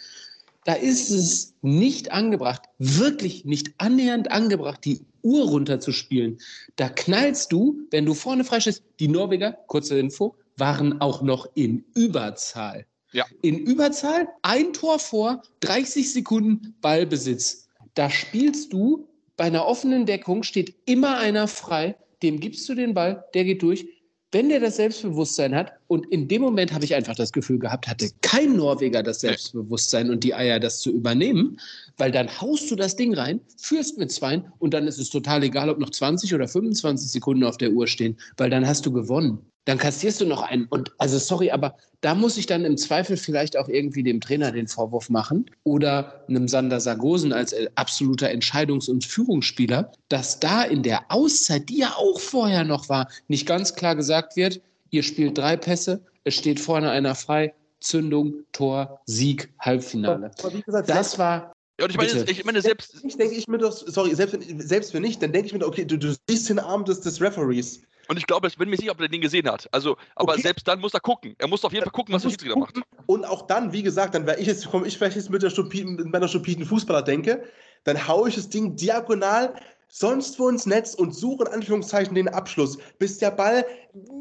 da ist es nicht angebracht, wirklich nicht annähernd angebracht, die Uhr runterzuspielen. Da knallst du, wenn du vorne freischießt. Die Norweger, kurze Info, waren auch noch in Überzahl. Ja. In Überzahl, ein Tor vor, 30 Sekunden Ballbesitz. Da spielst du bei einer offenen Deckung, steht immer einer frei, dem gibst du den Ball, der geht durch. Wenn der das Selbstbewusstsein hat, und in dem Moment habe ich einfach das Gefühl gehabt, hatte kein Norweger das Selbstbewusstsein und die Eier, das zu übernehmen, weil dann haust du das Ding rein, führst mit zwei und dann ist es total egal, ob noch 20 oder 25 Sekunden auf der Uhr stehen, weil dann hast du gewonnen dann kassierst du noch einen. Und also sorry, aber da muss ich dann im Zweifel vielleicht auch irgendwie dem Trainer den Vorwurf machen oder einem Sander Sargosen als äh, absoluter Entscheidungs- und Führungsspieler, dass da in der Auszeit, die ja auch vorher noch war, nicht ganz klar gesagt wird, ihr spielt drei Pässe, es steht vorne einer frei, Zündung, Tor, Sieg, Halbfinale. Gesagt, das war ja, und ich meine, ich meine selbst. Ich denke ich mir doch, sorry, selbst wenn, selbst wenn nicht, dann denke ich mir, okay, du, du siehst den Arm des, des Referees. Und ich glaube, ich bin mir sicher, ob er den gesehen hat. Also, aber okay. selbst dann muss er gucken. Er muss auf jeden Fall gucken, was der Schiedsrichter macht. Und auch dann, wie gesagt, dann wäre ich jetzt, komme ich vielleicht jetzt mit, der stupiden, mit meiner stupiden Fußballer denke, dann haue ich das Ding diagonal sonst wo ins Netz und suche in Anführungszeichen den Abschluss, bis der Ball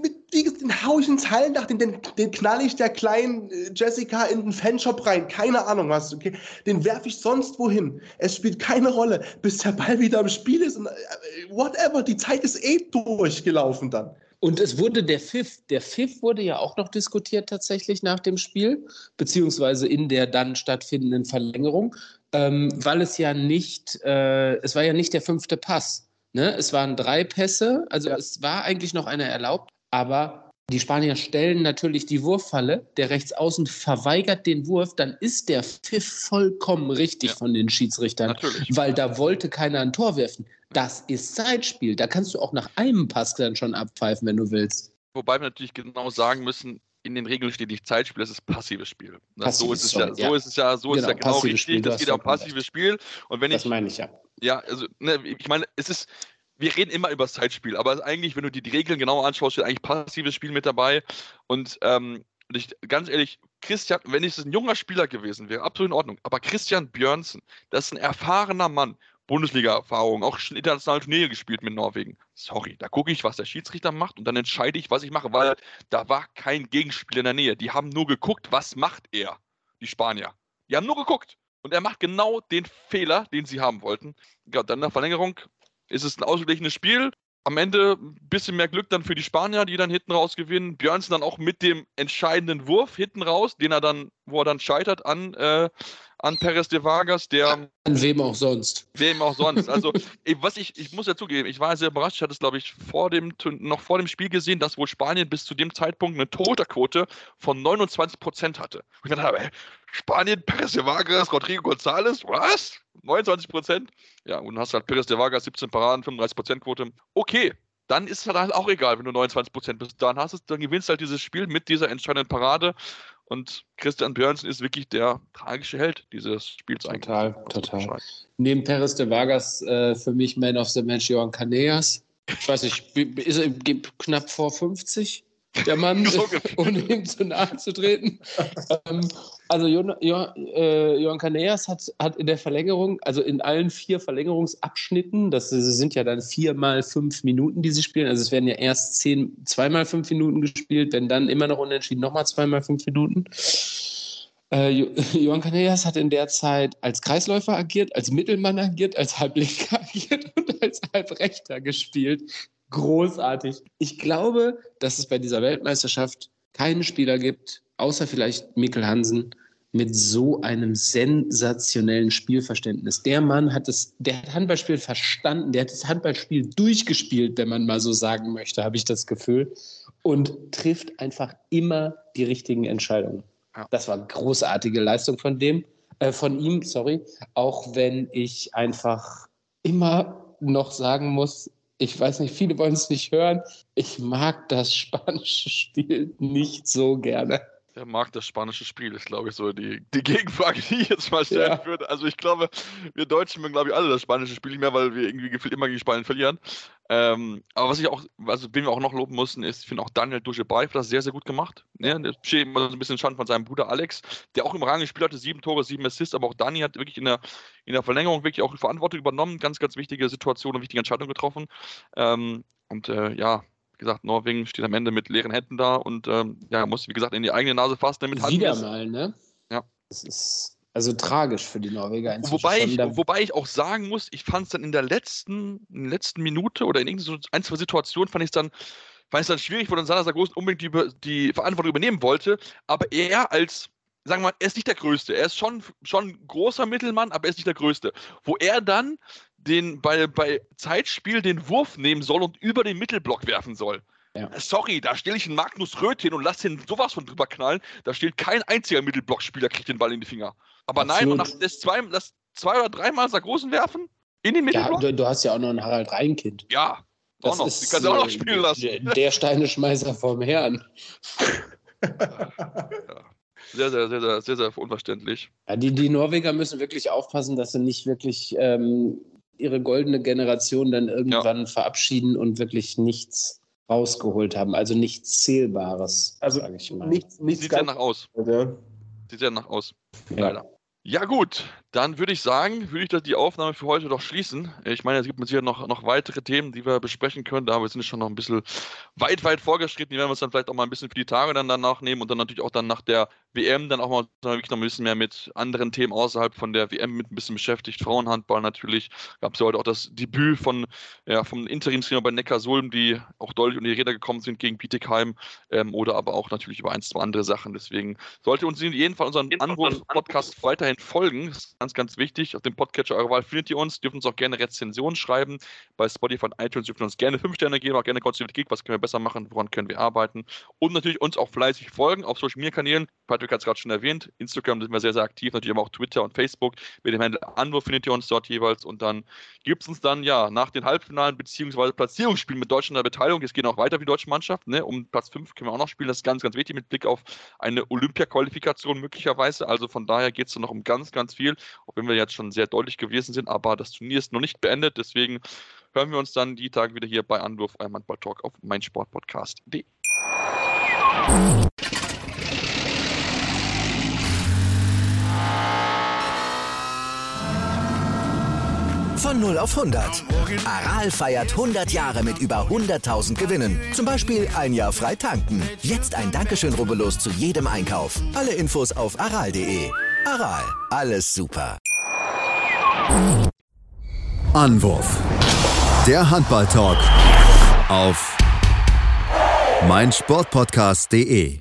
mit den hau ich ins Hallendach, den, den, den knall ich der kleinen äh, Jessica in den Fanshop rein, keine Ahnung was, okay? Den werfe ich sonst wohin. Es spielt keine Rolle, bis der Ball wieder im Spiel ist und äh, whatever, die Zeit ist eh durchgelaufen dann. Und es wurde der Pfiff, der Pfiff wurde ja auch noch diskutiert tatsächlich nach dem Spiel, beziehungsweise in der dann stattfindenden Verlängerung, ähm, weil es ja nicht, äh, es war ja nicht der fünfte Pass. Ne? Es waren drei Pässe, also ja. es war eigentlich noch einer erlaubt, aber die Spanier stellen natürlich die Wurffalle. Der Rechtsaußen verweigert den Wurf, dann ist der Pfiff vollkommen richtig ja. von den Schiedsrichtern, natürlich. weil da wollte keiner ein Tor werfen. Das ist Zeitspiel. Da kannst du auch nach einem Pass dann schon abpfeifen, wenn du willst. Wobei wir natürlich genau sagen müssen, in den Regeln steht nicht Zeitspiel, das ist passives Spiel. Das, so, ist es ja, so ist es ja, so genau, ist ja genau richtig. Spiel, das geht um passives Spiel. Und wenn das ich, meine ich ja. Ja, also ne, ich meine, es ist, wir reden immer über das Zeitspiel, aber eigentlich, wenn du die, die Regeln genauer anschaust, steht eigentlich passives Spiel mit dabei. Und, ähm, und ich, ganz ehrlich, Christian, wenn es ein junger Spieler gewesen wäre, absolut in Ordnung. Aber Christian Björnsen, das ist ein erfahrener Mann, Bundesliga-Erfahrung, auch schon internationale Turniere gespielt mit Norwegen. Sorry, da gucke ich, was der Schiedsrichter macht und dann entscheide ich, was ich mache, weil da war kein Gegenspieler in der Nähe. Die haben nur geguckt, was macht er, die Spanier. Die haben nur geguckt. Und er macht genau den Fehler, den sie haben wollten. Ja, dann in der Verlängerung ist es ein ausgeglichenes Spiel. Am Ende ein bisschen mehr Glück dann für die Spanier, die dann hinten raus gewinnen. Björnsen dann auch mit dem entscheidenden Wurf hinten raus, den er dann, wo er dann scheitert an, äh, an Perez de Vargas, der. An wem auch sonst. Wem auch sonst. Also, was ich, ich muss ja zugeben, ich war sehr überrascht. Ich hatte es, glaube ich, vor dem, noch vor dem Spiel gesehen, dass wohl Spanien bis zu dem Zeitpunkt eine Torhüterquote von 29 Prozent hatte. Und ich dachte, Spanien, Perez de Vargas, Rodrigo González, was? 29 Prozent? Ja, und dann hast du halt Perez de Vargas, 17 Paraden, 35 Prozent Quote. Okay, dann ist es halt auch egal, wenn du 29 Prozent bist. Dann hast du, dann gewinnst du halt dieses Spiel mit dieser entscheidenden Parade. Und Christian Björnsen ist wirklich der tragische Held dieses Spiels total, eigentlich. Total, total. Neben Perez de Vargas äh, für mich Man of the Match Johan Caneas. Ich weiß nicht, ist er knapp vor 50? Der Mann, <laughs> <laughs> ohne ihm zu nahe zu treten. ähm, also Johann, Johann, äh, Johann Caneas hat, hat in der Verlängerung, also in allen vier Verlängerungsabschnitten, das sind ja dann vier mal fünf Minuten, die sie spielen, also es werden ja erst zehn, zweimal fünf Minuten gespielt, wenn dann immer noch unentschieden, nochmal zweimal fünf Minuten. Äh, <laughs> Johann Caneas hat in der Zeit als Kreisläufer agiert, als Mittelmann agiert, als Halblinker agiert und als Halbrechter gespielt großartig. Ich glaube, dass es bei dieser Weltmeisterschaft keinen Spieler gibt, außer vielleicht Mikkel Hansen, mit so einem sensationellen Spielverständnis. Der Mann hat das, der hat Handballspiel verstanden, der hat das Handballspiel durchgespielt, wenn man mal so sagen möchte, habe ich das Gefühl, und trifft einfach immer die richtigen Entscheidungen. Das war eine großartige Leistung von dem, äh, von ihm, sorry, auch wenn ich einfach immer noch sagen muss, ich weiß nicht, viele wollen es nicht hören. Ich mag das spanische Spiel nicht so gerne. Wer mag das spanische Spiel? Ist, glaube ich, so die, die Gegenfrage, die ich jetzt mal stellen ja. würde. Also ich glaube, wir Deutschen mögen, glaube ich, alle das spanische Spiel nicht mehr, weil wir irgendwie gefühlt immer gegen Spanien verlieren. Ähm, aber was ich auch, also wen wir auch noch loben mussten, ist, ich finde auch Daniel Duschebay hat das sehr, sehr gut gemacht. Ne? Der steht immer so ein bisschen Schand von seinem Bruder Alex, der auch im Rang gespielt hatte, sieben Tore, sieben Assists, aber auch Dani hat wirklich in der, in der Verlängerung wirklich auch Verantwortung übernommen, ganz, ganz wichtige Situation und wichtige Entscheidungen getroffen. Ähm, und äh, ja, gesagt, Norwegen steht am Ende mit leeren Händen da und ähm, ja, muss, wie gesagt, in die eigene Nase fassen. Damit Wieder mal, ne? Ja. Das ist also tragisch für die Norweger. Wobei ich, wobei ich auch sagen muss, ich fand es dann in der letzten, in der letzten Minute oder in irgendeiner ein, zwei Situationen fand ich es dann, fand dann schwierig, wo dann Sander Sargosen unbedingt die, die Verantwortung übernehmen wollte, aber er als sagen wir mal, er ist nicht der Größte. Er ist schon, schon ein großer Mittelmann, aber er ist nicht der Größte. Wo er dann den, bei, bei Zeitspiel den Wurf nehmen soll und über den Mittelblock werfen soll. Ja. Sorry, da stelle ich einen Magnus Röth hin und lasse ihn sowas von drüber knallen. Da steht kein einziger Mittelblockspieler, kriegt den Ball in die Finger. Aber Absolut. nein, und das zwei, das zwei oder dreimal Sargosen werfen in den Mittelblock. Ja, du, du, hast ja auch noch einen Harald Reinkind. Ja, das auch noch. Ist, die kannst du auch noch spielen lassen. Der, der Steineschmeißer vom Herrn. ja. Sehr, sehr, sehr, sehr, sehr, sehr unverständlich. Ja, die, die Norweger müssen wirklich aufpassen, dass sie nicht wirklich ähm, ihre goldene Generation dann irgendwann ja. verabschieden und wirklich nichts rausgeholt haben. Also nichts Zählbares, also sage ich mal. Nichts, nichts Sieht ja nach aus. Ja. Sieht ja nach aus. Ja. Leider. Ja gut, dann würde ich sagen, würde ich die Aufnahme für heute doch schließen. Ich meine, es gibt mit Sicherheit noch, noch weitere Themen, die wir besprechen können, aber wir sind schon noch ein bisschen weit, weit vorgeschritten. Die werden wir uns dann vielleicht auch mal ein bisschen für die Tage dann danach nehmen und dann natürlich auch dann nach der WM dann auch mal wirklich noch ein bisschen mehr mit anderen Themen außerhalb von der WM mit ein bisschen beschäftigt. Frauenhandball natürlich. Gab es ja heute auch das Debüt von, ja, vom Interimstrainer bei Neckarsulm, die auch deutlich unter die Räder gekommen sind gegen Bietigheim ähm, oder aber auch natürlich über ein, zwei andere Sachen. Deswegen sollte uns in jedem Fall unseren Anruf-Podcast weiterhin folgen. Das ist ganz, ganz wichtig. Auf dem Podcatcher eurer Wahl findet ihr uns. Dürft uns auch gerne Rezensionen schreiben. Bei Spotify und iTunes dürft ihr uns gerne fünf Sterne geben, auch gerne konstruktive Kritik. Was können wir besser machen? Woran können wir arbeiten? Und natürlich uns auch fleißig folgen auf Social Media Kanälen. Patrick hat es gerade schon erwähnt. Instagram sind wir sehr, sehr aktiv. Natürlich aber auch Twitter und Facebook. Mit dem Handel Anwurf findet ihr uns dort jeweils. Und dann gibt es uns dann ja nach den Halbfinalen bzw. Platzierungsspielen mit Deutschland der Beteiligung. Es geht auch weiter für die deutsche Mannschaft. Ne? Um Platz 5 können wir auch noch spielen. Das ist ganz, ganz wichtig mit Blick auf eine Olympia-Qualifikation möglicherweise. Also von daher geht es noch um ganz, ganz viel. Auch wenn wir jetzt schon sehr deutlich gewesen sind. Aber das Turnier ist noch nicht beendet. Deswegen hören wir uns dann die Tage wieder hier bei Anwurf, eurem Handball-Talk auf meinsportpodcast.de. Von 0 auf 100. Aral feiert 100 Jahre mit über 100.000 Gewinnen. Zum Beispiel ein Jahr frei tanken. Jetzt ein Dankeschön, rubbellos zu jedem Einkauf. Alle Infos auf aral.de. Aral, alles super. Anwurf. Der Handball-Talk auf meinsportpodcast.de.